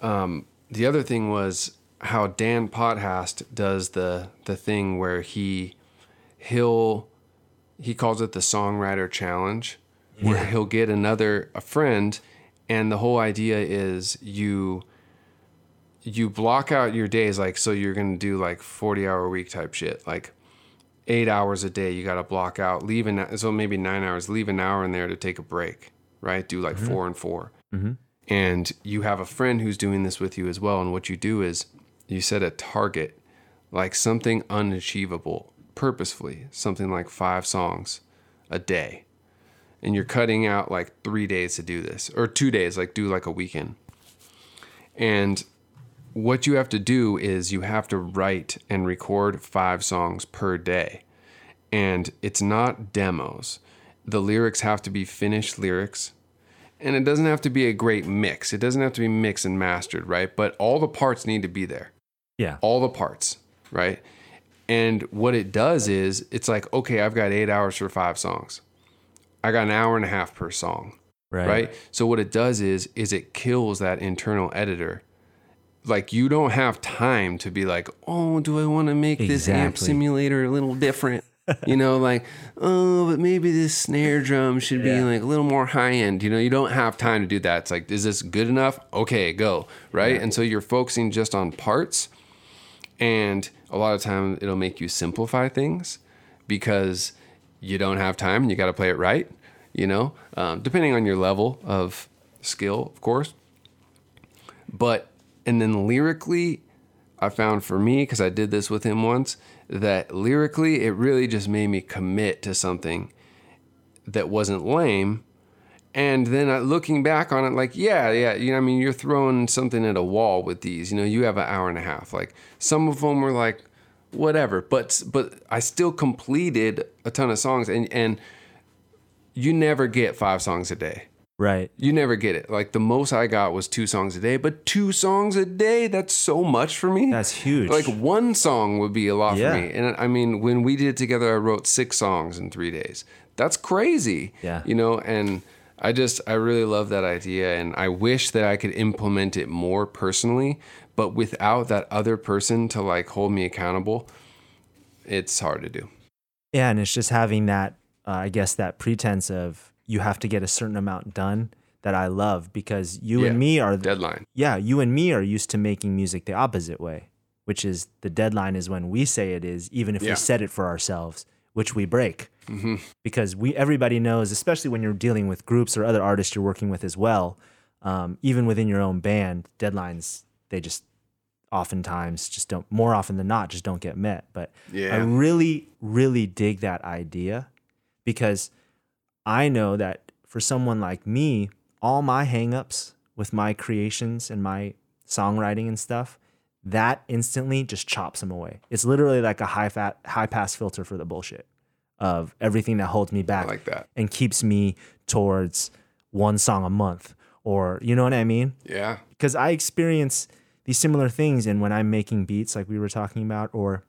um, the other thing was how Dan Potthast does the the thing where he he'll he calls it the songwriter challenge where he'll get another a friend and the whole idea is you you block out your days like so you're going to do like 40 hour week type shit like 8 hours a day you got to block out leave an so maybe 9 hours leave an hour in there to take a break right? Do like mm-hmm. 4 and 4 mm-hmm. and you have a friend who's doing this with you as well and what you do is you set a target like something unachievable purposefully something like 5 songs a day. And you're cutting out like 3 days to do this or 2 days like do like a weekend. And what you have to do is you have to write and record five songs per day. And it's not demos. The lyrics have to be finished lyrics. And it doesn't have to be a great mix. It doesn't have to be mixed and mastered, right? But all the parts need to be there. yeah. All the parts, right? And what it does is it's like, okay, I've got eight hours for five songs. I got an hour and a half per song Right. right so what it does is is it kills that internal editor like you don't have time to be like oh do i want to make this amp simulator a little different you know like oh but maybe this snare drum should be Yeah. like a little more high end you know you don't have time to do that. It's like is this good enough? Okay go. Right? And so you're focusing just on parts and a lot of time it'll make you simplify things because you don't have time and you got to play it right you know? Um, depending on your level of skill of course. But and then lyrically i found for me because i did this with him once that lyrically it really just made me commit to something that wasn't lame and then uh, looking back on it, like, yeah, yeah, you know, I mean, you're throwing something at a wall with these. You know, you have an hour and a half. Like, some of them were like, whatever, but but I still completed a ton of songs, and and you never get five songs a day. Right. You never get it. Like the most I got was two songs a day, but two songs a day, that's so much for me. That's huge. Like one song would be a lot Yeah. for me. And I mean, when we did it together, I wrote six songs in three days. That's crazy. Yeah. You know, and I just, I really love that idea. And I wish that I could implement it more personally, but without that other person to like hold me accountable, it's hard to do. Yeah, and it's just having that, uh, I guess, that pretense of you have to get a certain amount done that I love because you Yeah. and me are, the, Deadline. yeah, you and me are used to making music the opposite way, which is the deadline is when we say it is, even if Yeah. we set it for ourselves, which we break. Because we, everybody knows, especially when you're dealing with groups or other artists you're working with as well, um, even within your own band, deadlines, they just oftentimes just don't, more often than not, just don't get met. But I really, really dig that idea because I know that for someone like me, all my hangups with my creations and my songwriting and stuff, that instantly just chops them away. It's literally like a high fat, high pass filter for the bullshit of everything that holds me back like and keeps me towards one song a month or you know what I mean? Yeah. because I experience these similar things. And when I'm making beats, like we were talking about, or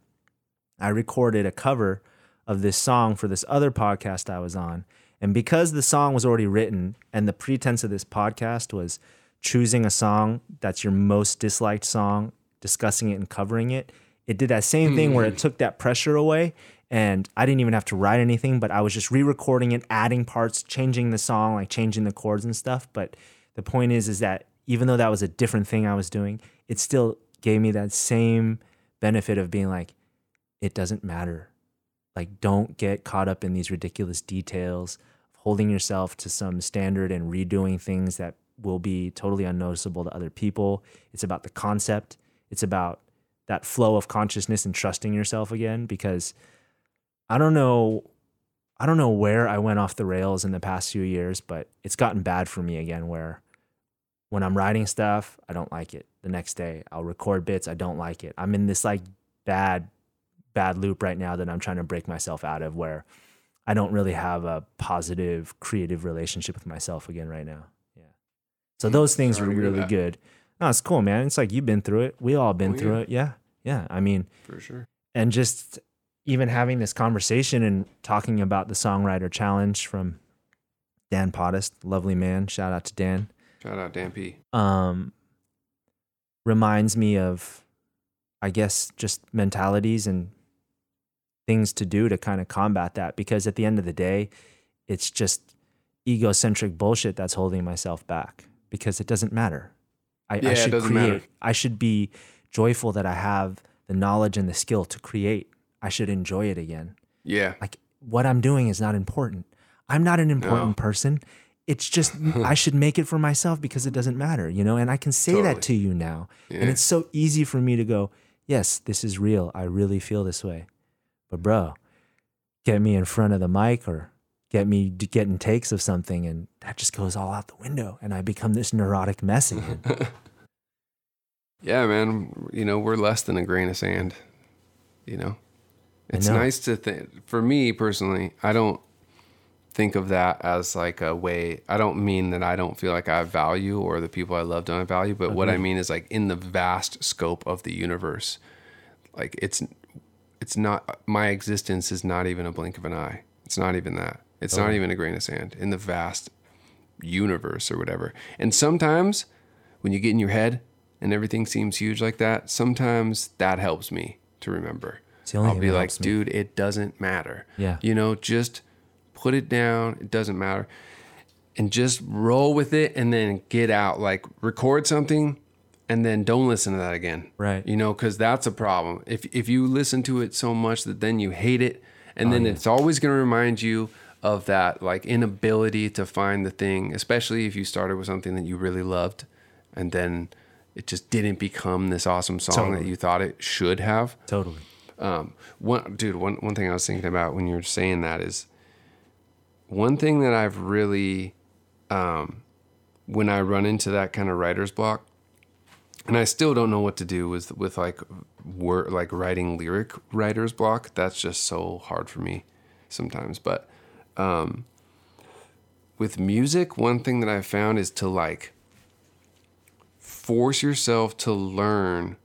I recorded a cover of this song for this other podcast I was on. And because the song was already written and the pretense of this podcast was choosing a song that's your most disliked song, discussing it and covering it, it did that same thing where it hmm. took that pressure away. And I didn't even have to write anything, but I was just re recording it, adding parts, changing the song, like changing the chords and stuff. But the point is, is that even though that was a different thing I was doing, it still gave me that same benefit of being like, it doesn't matter. Like, don't get caught up in these ridiculous details, holding yourself to some standard and redoing things that will be totally unnoticeable to other people. It's about the concept, it's about that flow of consciousness and trusting yourself again because I don't know I don't know where I went off the rails in the past few years, but it's gotten bad for me again where when I'm writing stuff, I don't like it. The next day, I'll record bits, I don't like it. I'm in this like bad bad loop right now that I'm trying to break myself out of where I don't really have a positive creative relationship with myself again right now. Yeah. So those things Sorry were really good. No, it's cool, man. It's like you've been through it. We all been Oh, through yeah. it. Yeah. Yeah. I mean, For sure. and just even having this conversation and talking about the songwriter challenge from Dan Potthast, lovely man. Shout out to Dan. Shout out Dan P. Um, reminds me of, I guess, just mentalities and things to do to kind of combat that. Because at the end of the day, it's just egocentric bullshit that's holding myself back because it doesn't matter. I, Yeah, I it should doesn't create. matter. I should be joyful that I have the knowledge and the skill to create. I should enjoy it again. Yeah. Like what I'm doing is not important. I'm not an important No. person. It's just I should make it for myself because it doesn't matter, you know? And I can say that to you now. Yeah. And it's so easy for me to go, "Yes, this is real. I really feel this way." But bro, get me in front of the mic or get me getting takes of something and that just goes all out the window and I become this neurotic mess. Yeah, man. You know, we're less than a grain of sand. You know, it's know. nice to think. For me personally, I don't think of that as like a way. I don't mean that I don't feel like I have value or the people I love don't have value. But what I mean is like in the vast scope of the universe, like it's it's not my existence is not even a blink of an eye. It's not even that. It's not oh. even a grain of sand in the vast universe or whatever. And sometimes when you get in your head and everything seems huge like that, sometimes that helps me to remember. It's the only I'll be like, helps me. dude, it doesn't matter. Yeah. You know, just put it down. It doesn't matter. And just roll with it and then get out. Like record something and then don't listen to that again. Right. You know, because that's a problem. If if you listen to it so much that then you hate it, and Oh, then it's always going to remind you of that like inability to find the thing, especially if you started with something that you really loved, and then it just didn't become this awesome song that you thought it should have. totally. Um, one dude, one one thing I was thinking about when you were saying that is one thing that I've really, um, when I run into that kind of writer's block, and I still don't know what to do with with like word like writing lyric writer's block. That's just so hard for me sometimes. But um, with music, one thing that I found is to like force yourself to learn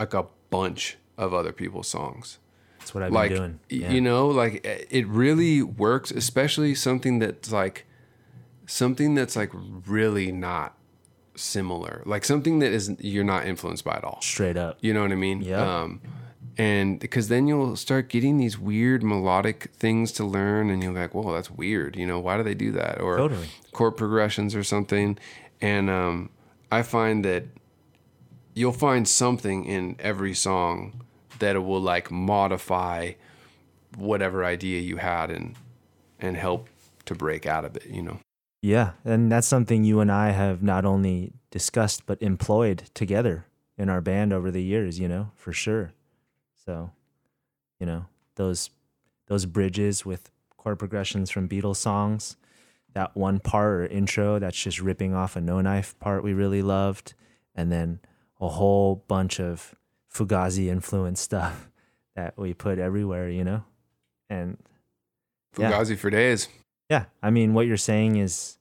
like a bunch of other people's songs That's what I've like been doing. Yeah. you know like it really works especially something that's like something that's like really not similar like something that is you're not influenced by at all straight up. you know what i mean Yeah. um and because then you'll start getting these weird melodic things to learn and you're like whoa that's weird you know why do they do that or Totally. chord progressions or something and um i find that you'll find something in every song that it will like modify whatever idea you had and and help to break out of it you know Yeah, and that's something you and I have not only discussed but employed together in our band over the years, you know, for sure. So, you know, those those bridges with chord progressions from Beatles songs, that one part or intro that's just ripping off a no knife part we really loved, and then a whole bunch of Fugazi influenced stuff that we put everywhere, you know? And Yeah. fugazi for days yeah, I mean, what you're saying is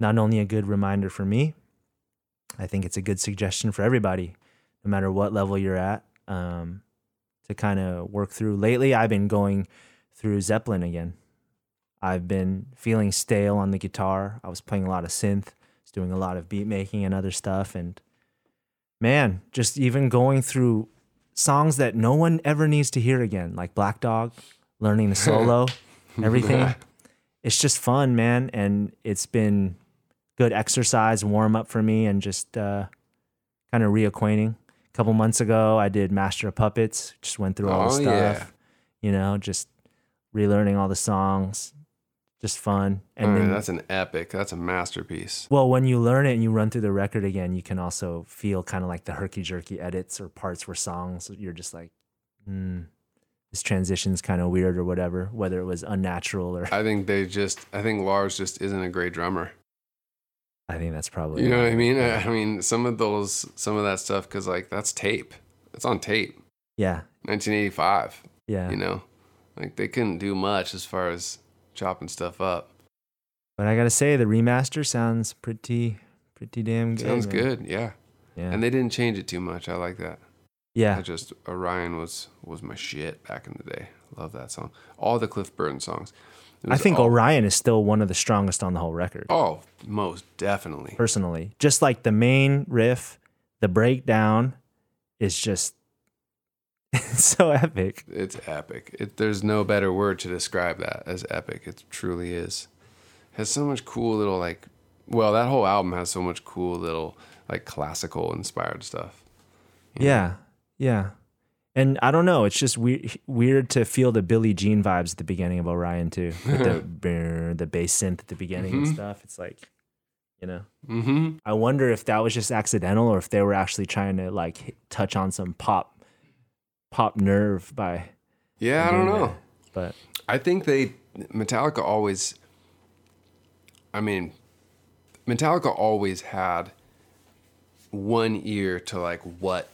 not only a good reminder for me, I think it's a good suggestion for everybody, no matter what level you're at, um, to kind of work through. Lately, I've been going through Zeppelin again. I've been feeling stale on the guitar. I was playing a lot of synth, was doing a lot of beat making and other stuff. And man, just even going through songs that no one ever needs to hear again, like Black Dog, learning the solo, everything it's just fun, man, and it's been good exercise, warm up for me, and just uh, kind of reacquainting. A couple months ago, I did Master of Puppets, just went through all the Oh, stuff, yeah. you know, just relearning all the songs, just fun. And mean, then, that's an epic that's a masterpiece well, when you learn it and you run through the record again, you can also feel kind of like the herky jerky edits or parts where songs you're just like, hmm, this transition's kind of weird or whatever, whether it was unnatural or i think they just i think lars just isn't a great drummer I think that's probably You know what I mean? Yeah. I mean, some of those, some of that stuff, because like that's tape. It's on tape. Yeah, 1985. yeah. You know, like they couldn't do much as far as chopping stuff up. But I gotta say, the remaster sounds pretty, pretty damn good. Sounds man. good. Yeah. Yeah. And they didn't change it too much. I like that. Yeah. I just Orion was was my shit back in the day. Love that song. All the Cliff Burton songs. I think all- Orion is still one of the strongest on the whole record. Oh, most definitely. personally. Just like the main riff, the breakdown is just so epic. It's epic. It, there's no better word to describe that as epic. It truly is. Has so much cool little like. Well, that whole album has so much cool little like classical inspired stuff. Yeah. Yeah. And I don't know, it's just weird weird to feel the Billie Jean vibes at the beginning of Orion too. With the brr, the bass synth at the beginning and stuff. It's like, you know. Mm-hmm. I wonder if that was just accidental or if they were actually trying to like hit- touch on some pop pop nerve by Yeah, I don't doing know. that. But I think they Metallica always. I mean, Metallica always had one ear to like what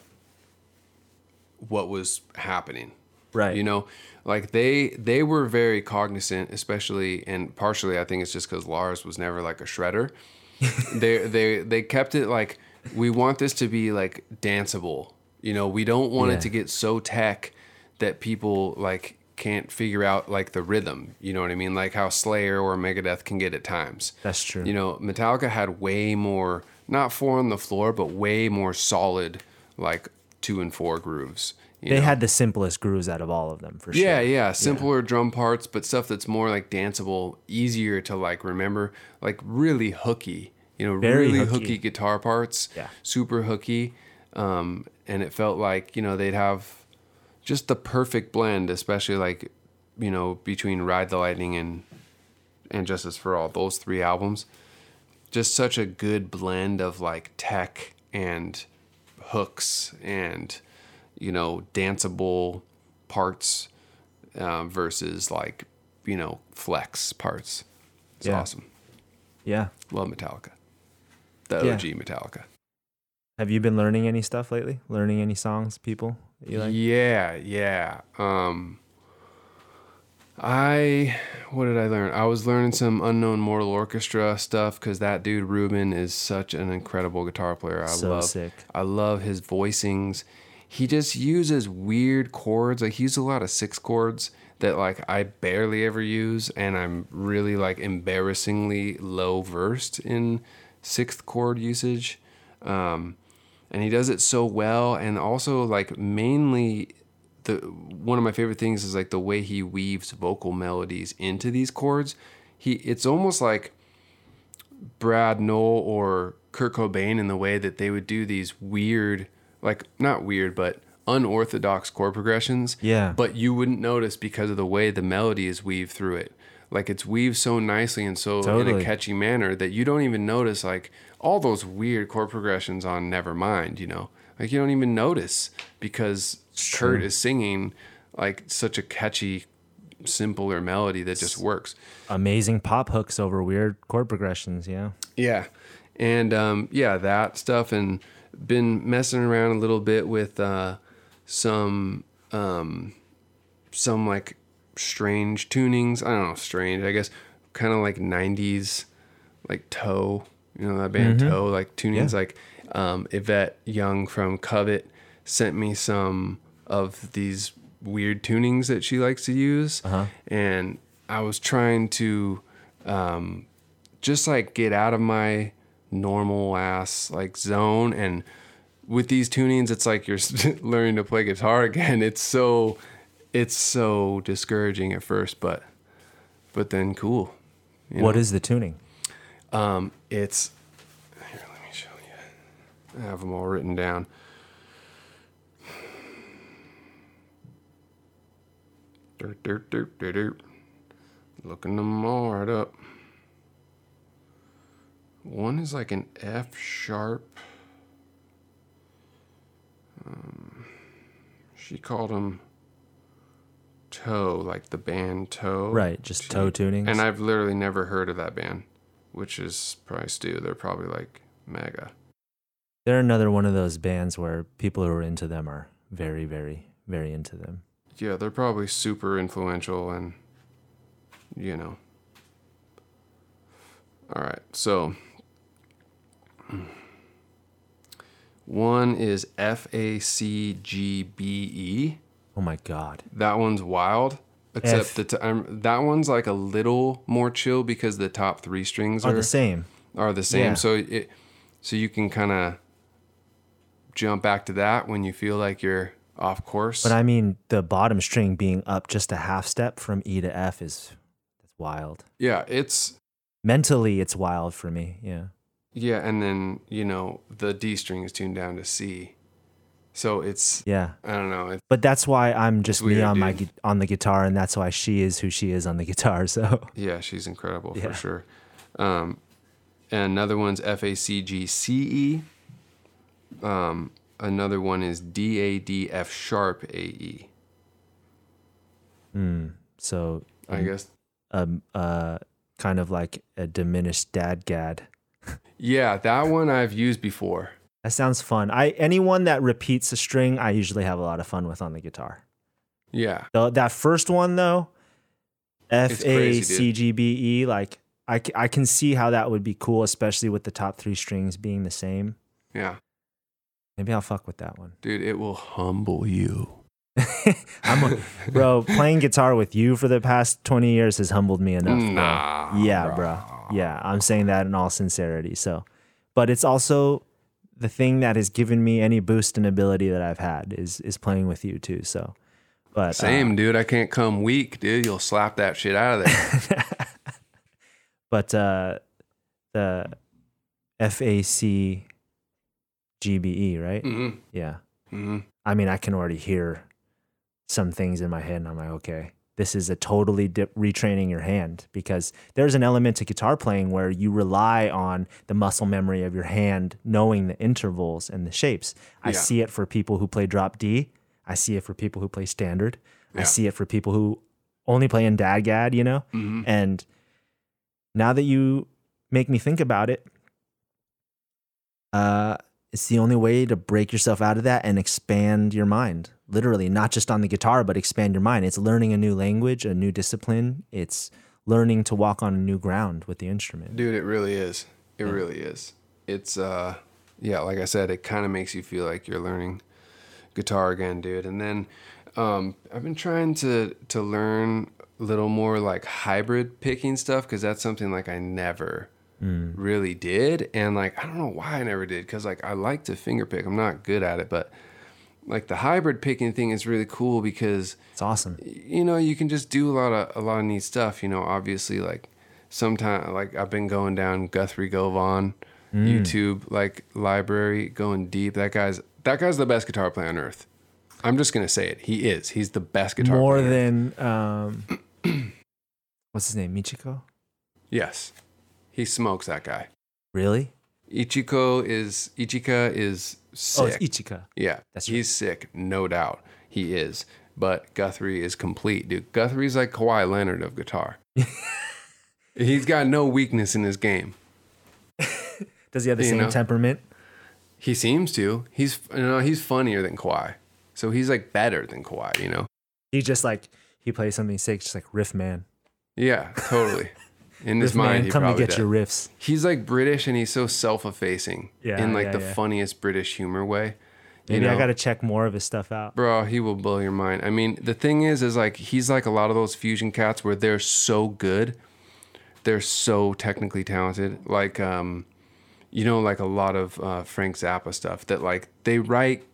what was happening. right. You know, like they they were very cognizant, especially and partially I think it's just because Lars was never like a shredder. they they they kept it like we want this to be like danceable. You know, we don't want Yeah. it to get so tech that people like can't figure out like the rhythm. You know what I mean? Like how Slayer or Megadeth can get at times. That's true. You know, Metallica had way more not four on the floor, but way more solid like two and four grooves. you they know? had the simplest grooves out of all of them for sure. Yeah, yeah, simpler drum parts, but stuff that's more like danceable, easier to like remember, like really hooky. You know, Very really hooky. hooky. guitar parts. Yeah. super hooky. Um, and it felt like you know they'd have just the perfect blend, especially like you know between Ride the Lightning and and Justice for All. Those three albums, just such a good blend of like tech and hooks and you know danceable parts um, versus like you know flex parts. It's Yeah. awesome. Yeah. Love Metallica. The Yeah. OG Metallica. Have you been learning any stuff lately? Learning any songs, people you like? Yeah, yeah. Um I what did I learn? I was learning some Unknown Mortal Orchestra stuff because that dude Ruban is such an incredible guitar player. I So love sick. I love his voicings. He just uses weird chords. Like he uses a lot of six chords that like I barely ever use, and I'm really like embarrassingly low versed in sixth chord usage. Um, and he does it so well, and also like mainly the one of my favorite things is like the way he weaves vocal melodies into these chords. He it's almost like Brad Nowell or Kurt Cobain in the way that they would do these weird, like not weird, but unorthodox chord progressions. Yeah. But you wouldn't notice because of the way the melody is weaved through it. Like it's weaved so nicely and so in a catchy manner that you don't even notice like all those weird chord progressions on Nevermind, you know? Like you don't even notice because Kurt true. is singing like such a catchy, simpler melody that just works. Amazing pop hooks over weird chord progressions. Yeah. Yeah. And um, yeah, that stuff and been messing around a little bit with uh, some um, some like strange tunings. I don't know, strange. I guess kind of like '90s, like Toe. You know that band Toe, like tunings. Yeah. Like um, Yvette Young from Covet sent me some of these weird tunings that she likes to use, and I was trying to um, just like get out of my normal ass like zone. And with these tunings it's like you're learning to play guitar again. It's so it's so discouraging at first but but then cool What know? is the tuning? um it's here let me show you. I have them all written down dirt dirt dirt dirt dirt looking them all right up one is like an F sharp. Um, she called him Toe, like the band Toe. Right, just She- toe tunings. And I've literally never heard of that band, which is probably Stu. They're probably like mega. They're another one of those bands where people who are into them are very, very, very into them. Yeah, they're probably super influential and, you know. All right, so One is F A C G B E. Oh my god. That one's wild. Except F. the t- um, that one's like a little more chill because the top three strings Are are the same. are the same. Yeah. So it so you can kind of jump back to that when you feel like you're off course. But I mean, the bottom string being up just a half step from E to F is that's wild. yeah, it's Mentally, it's wild for me. Yeah. yeah, and then you know the D string is tuned down to C, so it's Yeah. I don't know. But that's why I'm just me on my dude. gu- on the guitar, and that's why she is who she is on the guitar. So yeah, she's incredible Yeah. for sure. Um, and another one's F A C G C E. Um, another one is D A D F sharp A E. so I guess. um uh kind of like a diminished dad gad. Yeah, that one I've used before. That sounds fun. I anyone that repeats a string, I usually have a lot of fun with on the guitar. Yeah, The, that first one though, F A C G B E, It's A crazy, dude. C G B like I, I can see how that would be cool, especially with the top three strings being the same. yeah, Maybe I'll fuck with that one. dude, it will humble you. I'm a, bro. Playing guitar with you for the past twenty years has humbled me enough. bro. Nah, yeah, bro. Yeah, I'm saying that in all sincerity. So, but it's also the thing that has given me any boost in ability that I've had is is playing with you too. So, but uh, Same, dude. I can't come weak, dude. You'll slap that shit out of there. but uh, the F A C G B E, right? hmm Yeah. hmm I mean, I can already hear some things in my head, and I'm like, okay, this is a totally dip, retraining your hand because there's an element to guitar playing where you rely on the muscle memory of your hand knowing the intervals and the shapes. I Yeah. see it for people who play drop D. I see it for people who play standard. I see it for people who only play in dadgad, you know? hmm And now that you make me think about it, uh, it's the only way to break yourself out of that and expand your mind. Literally, not just on the guitar, but expand your mind. It's learning a new language, a new discipline. It's learning to walk on a new ground with the instrument. Dude, it really is. It really is. It's uh yeah, like I said, it kind of makes you feel like you're learning guitar again, dude. And then um I've been trying to to learn a little more like hybrid picking stuff cuz that's something like I never really did and like I don't know why I never did cuz like I like to finger pick. I'm not good at it, but like the hybrid picking thing is really cool because It's awesome. you know you can just do a lot of a lot of neat stuff you know obviously like sometimes like i've been going down Guthrie Govan youtube like library going deep. That guy's that guy's the best guitar player on earth. I'm just gonna say it. He is. He's the best guitar More player than um, what's his name, Michiko? yes he smokes that guy Really? ichiko is ichika is sick. Oh, it's Ichika. Yeah, That's he's sick, no doubt. He is. But Guthrie is complete, dude. Guthrie's like Kawhi Leonard of guitar. he's got no weakness in his game. Does he have the You same know? temperament? He seems to. He's you know he's funnier than Kawhi, so he's like better than Kawhi. You know? He just like he plays something sick, just like riff man. Yeah, totally. In his mind, man, come to get does. your riffs. He's like British, and he's so self-effacing Yeah, in like yeah, the yeah. funniest British humor way. You Maybe I got to check more of his stuff out. Bro, he will blow your mind. I mean, the thing is, is like he's like a lot of those fusion cats where they're so good, they're so technically talented. Like, um, you know, like a lot of uh, Frank Zappa stuff that like they write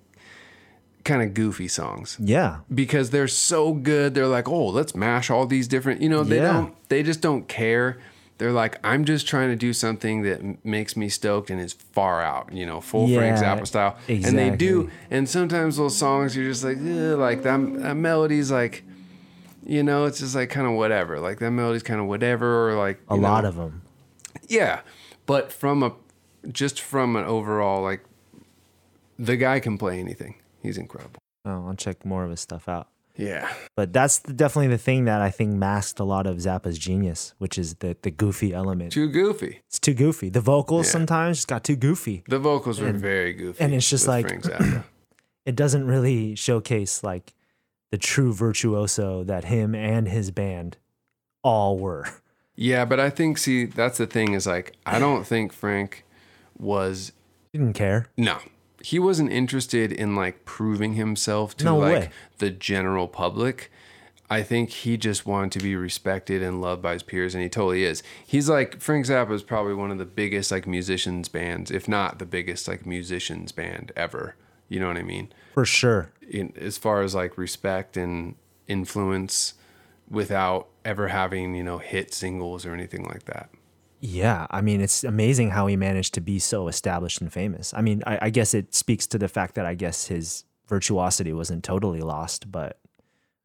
kind of goofy songs Yeah. because they're so good. They're like, oh, let's mash all these different. You know, they Yeah. don't. They just don't care. They're like, I'm just trying to do something that m- makes me stoked and is far out. You know, full Frank Yeah, Zappa style. And they do. And sometimes those songs, you're just like, like that, that melody's like, you know, it's just like kind of whatever. Like that melody's kind of whatever, or like A you lot know, of them. yeah. But from a, just from an overall like, the guy can play anything. He's incredible. Oh, I'll check more of his stuff out. Yeah. But that's the, definitely the thing that I think masked a lot of Zappa's genius, which is the the goofy element. Too goofy. It's too goofy. The vocals Yeah. sometimes just got too goofy. The vocals were And- very goofy. and it's just like- It doesn't really showcase like the true virtuoso that him and his band all were. yeah, but I think see that's the thing is like I don't think Frank was Didn't care. no. He wasn't interested in like proving himself to No like way. the general public. I think he just wanted to be respected and loved by his peers, and he totally is. He's like Frank Zappa is probably one of the biggest like musicians bands, if not the biggest like musicians band ever. You know what I mean? For sure. In, as far as like respect and influence, without ever having you know hit singles or anything like that. Yeah, I mean, it's amazing how he managed to be so established and famous. I mean, I, I guess it speaks to the fact that I guess his virtuosity wasn't totally lost, but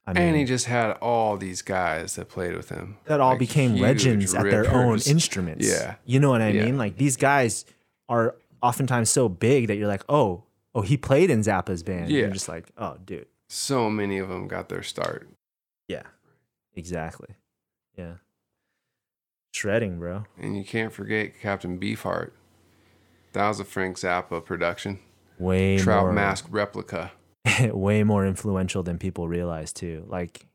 I mean, and he just had all these guys that played with him that all like became legends at their own instruments. Yeah. you know what I Yeah. mean? Like these guys are oftentimes so big that you're like, oh, oh, he played in Zappa's band. Yeah. You're just like, oh, dude. So many of them got their start. Yeah, exactly. Yeah, shredding, bro. And you can't forget Captain Beefheart. That was a Frank Zappa production. Way Trout more, mask replica. way more influential than people realize too. Like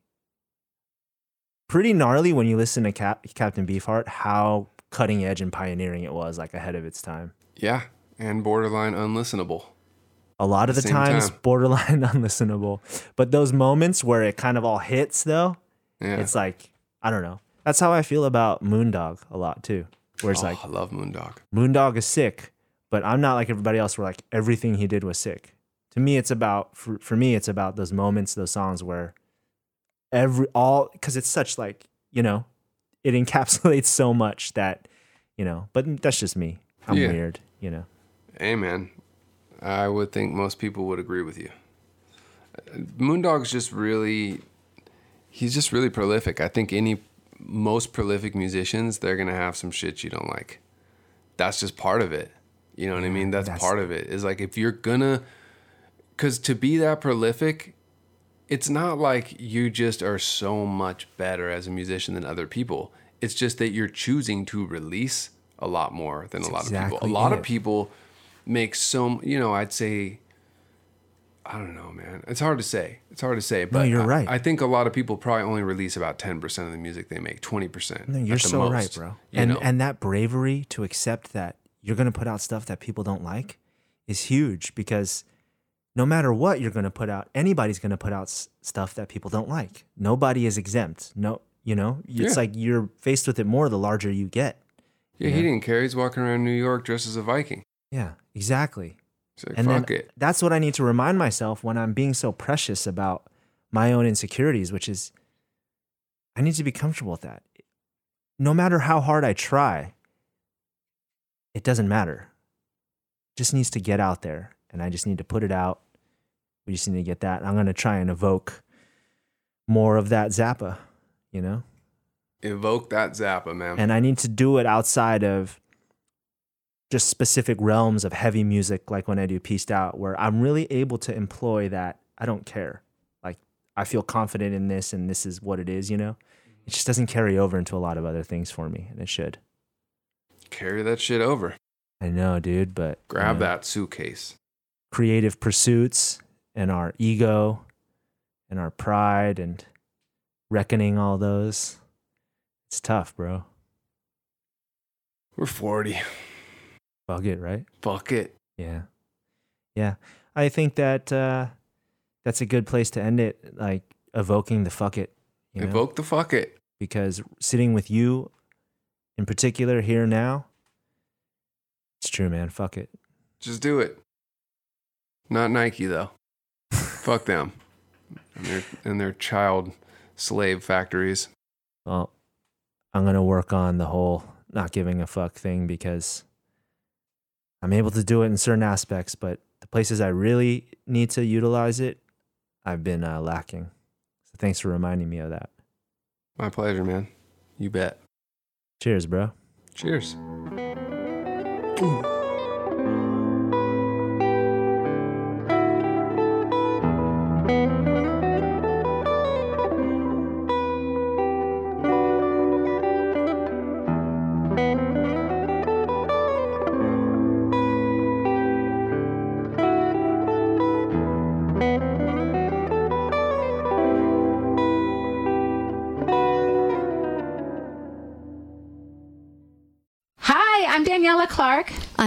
pretty gnarly when you listen to Cap- Captain Beefheart, how cutting edge and pioneering it was, like ahead of its time. Yeah, and borderline unlistenable. A lot of the times, time. borderline unlistenable. But those moments where it kind of all hits, though, Yeah. it's like I don't know. That's how I feel about Moondog a lot too. Where it's oh, like I love Moondog. Moondog is sick, but I'm not like everybody else where like everything he did was sick. To me, it's about for, for me, it's about those moments, those songs where every all because it's such like you know, it encapsulates so much that you know. But that's just me. I'm Yeah. weird, you know. Hey, man. I would think most people would agree with you. Moondog's just really, he's just really prolific. I think any, most prolific musicians, they're going to have some shit you don't like. That's just part of it. You know what I mean? That's, that's- part of it. Is like if you're gonna, because to be that prolific, it's not like you just are so much better as a musician than other people. It's just that you're choosing to release a lot more than a lot of people. A lot of people make so, you know, I'd say, I don't know, man. It's hard to say. It's hard to say. But you're I- right. I, think a lot of people probably only release about 10% of the music they make, 20%. No, you're so most, right, bro. And know? and that bravery to accept that you're gonna put out stuff that people don't like is huge because no matter what you're gonna put out, anybody's gonna put out s- stuff that people don't like. Nobody is exempt. No, you know, it's Yeah. like you're faced with it more the larger you get. yeah, he didn't care. He's walking around New York dressed as a Viking. Yeah, exactly. Like, And then it. that's what I need to remind myself when I'm being so precious about my own insecurities, which is I need to be comfortable with that. No matter how hard I try, it doesn't matter. It just needs to get out there and I just need to put it out. We just need to get that. I'm going to try and evoke more of that Zappa, you know? Evoke that Zappa, man. and I need to do it outside of just specific realms of heavy music, like when I do Pieced Out, where I'm really able to employ that. I don't care. Like, I feel confident in this, and this is what it is, you know? It just doesn't carry over into a lot of other things for me, and it should. Carry that shit over. I know, dude, but you Grab know, that suitcase. creative pursuits and our ego and our pride and reckoning all those. It's tough, bro. We're 40. Bug it, right? Fuck it. Yeah. Yeah. I think that uh, that's a good place to end it, like evoking the fuck it. You know? Evoke the fuck it. Because sitting with you in particular here now, it's true, man. Fuck it. Just do it. Not Nike though. Fuck them. And their and their child slave factories. Well, I'm going to work on the whole not giving a fuck thing because I'm able to do it in certain aspects, but the places I really need to utilize it, I've been uh, lacking. So thanks for reminding me of that. My pleasure, man. You bet. Cheers, bro. Cheers. Hi,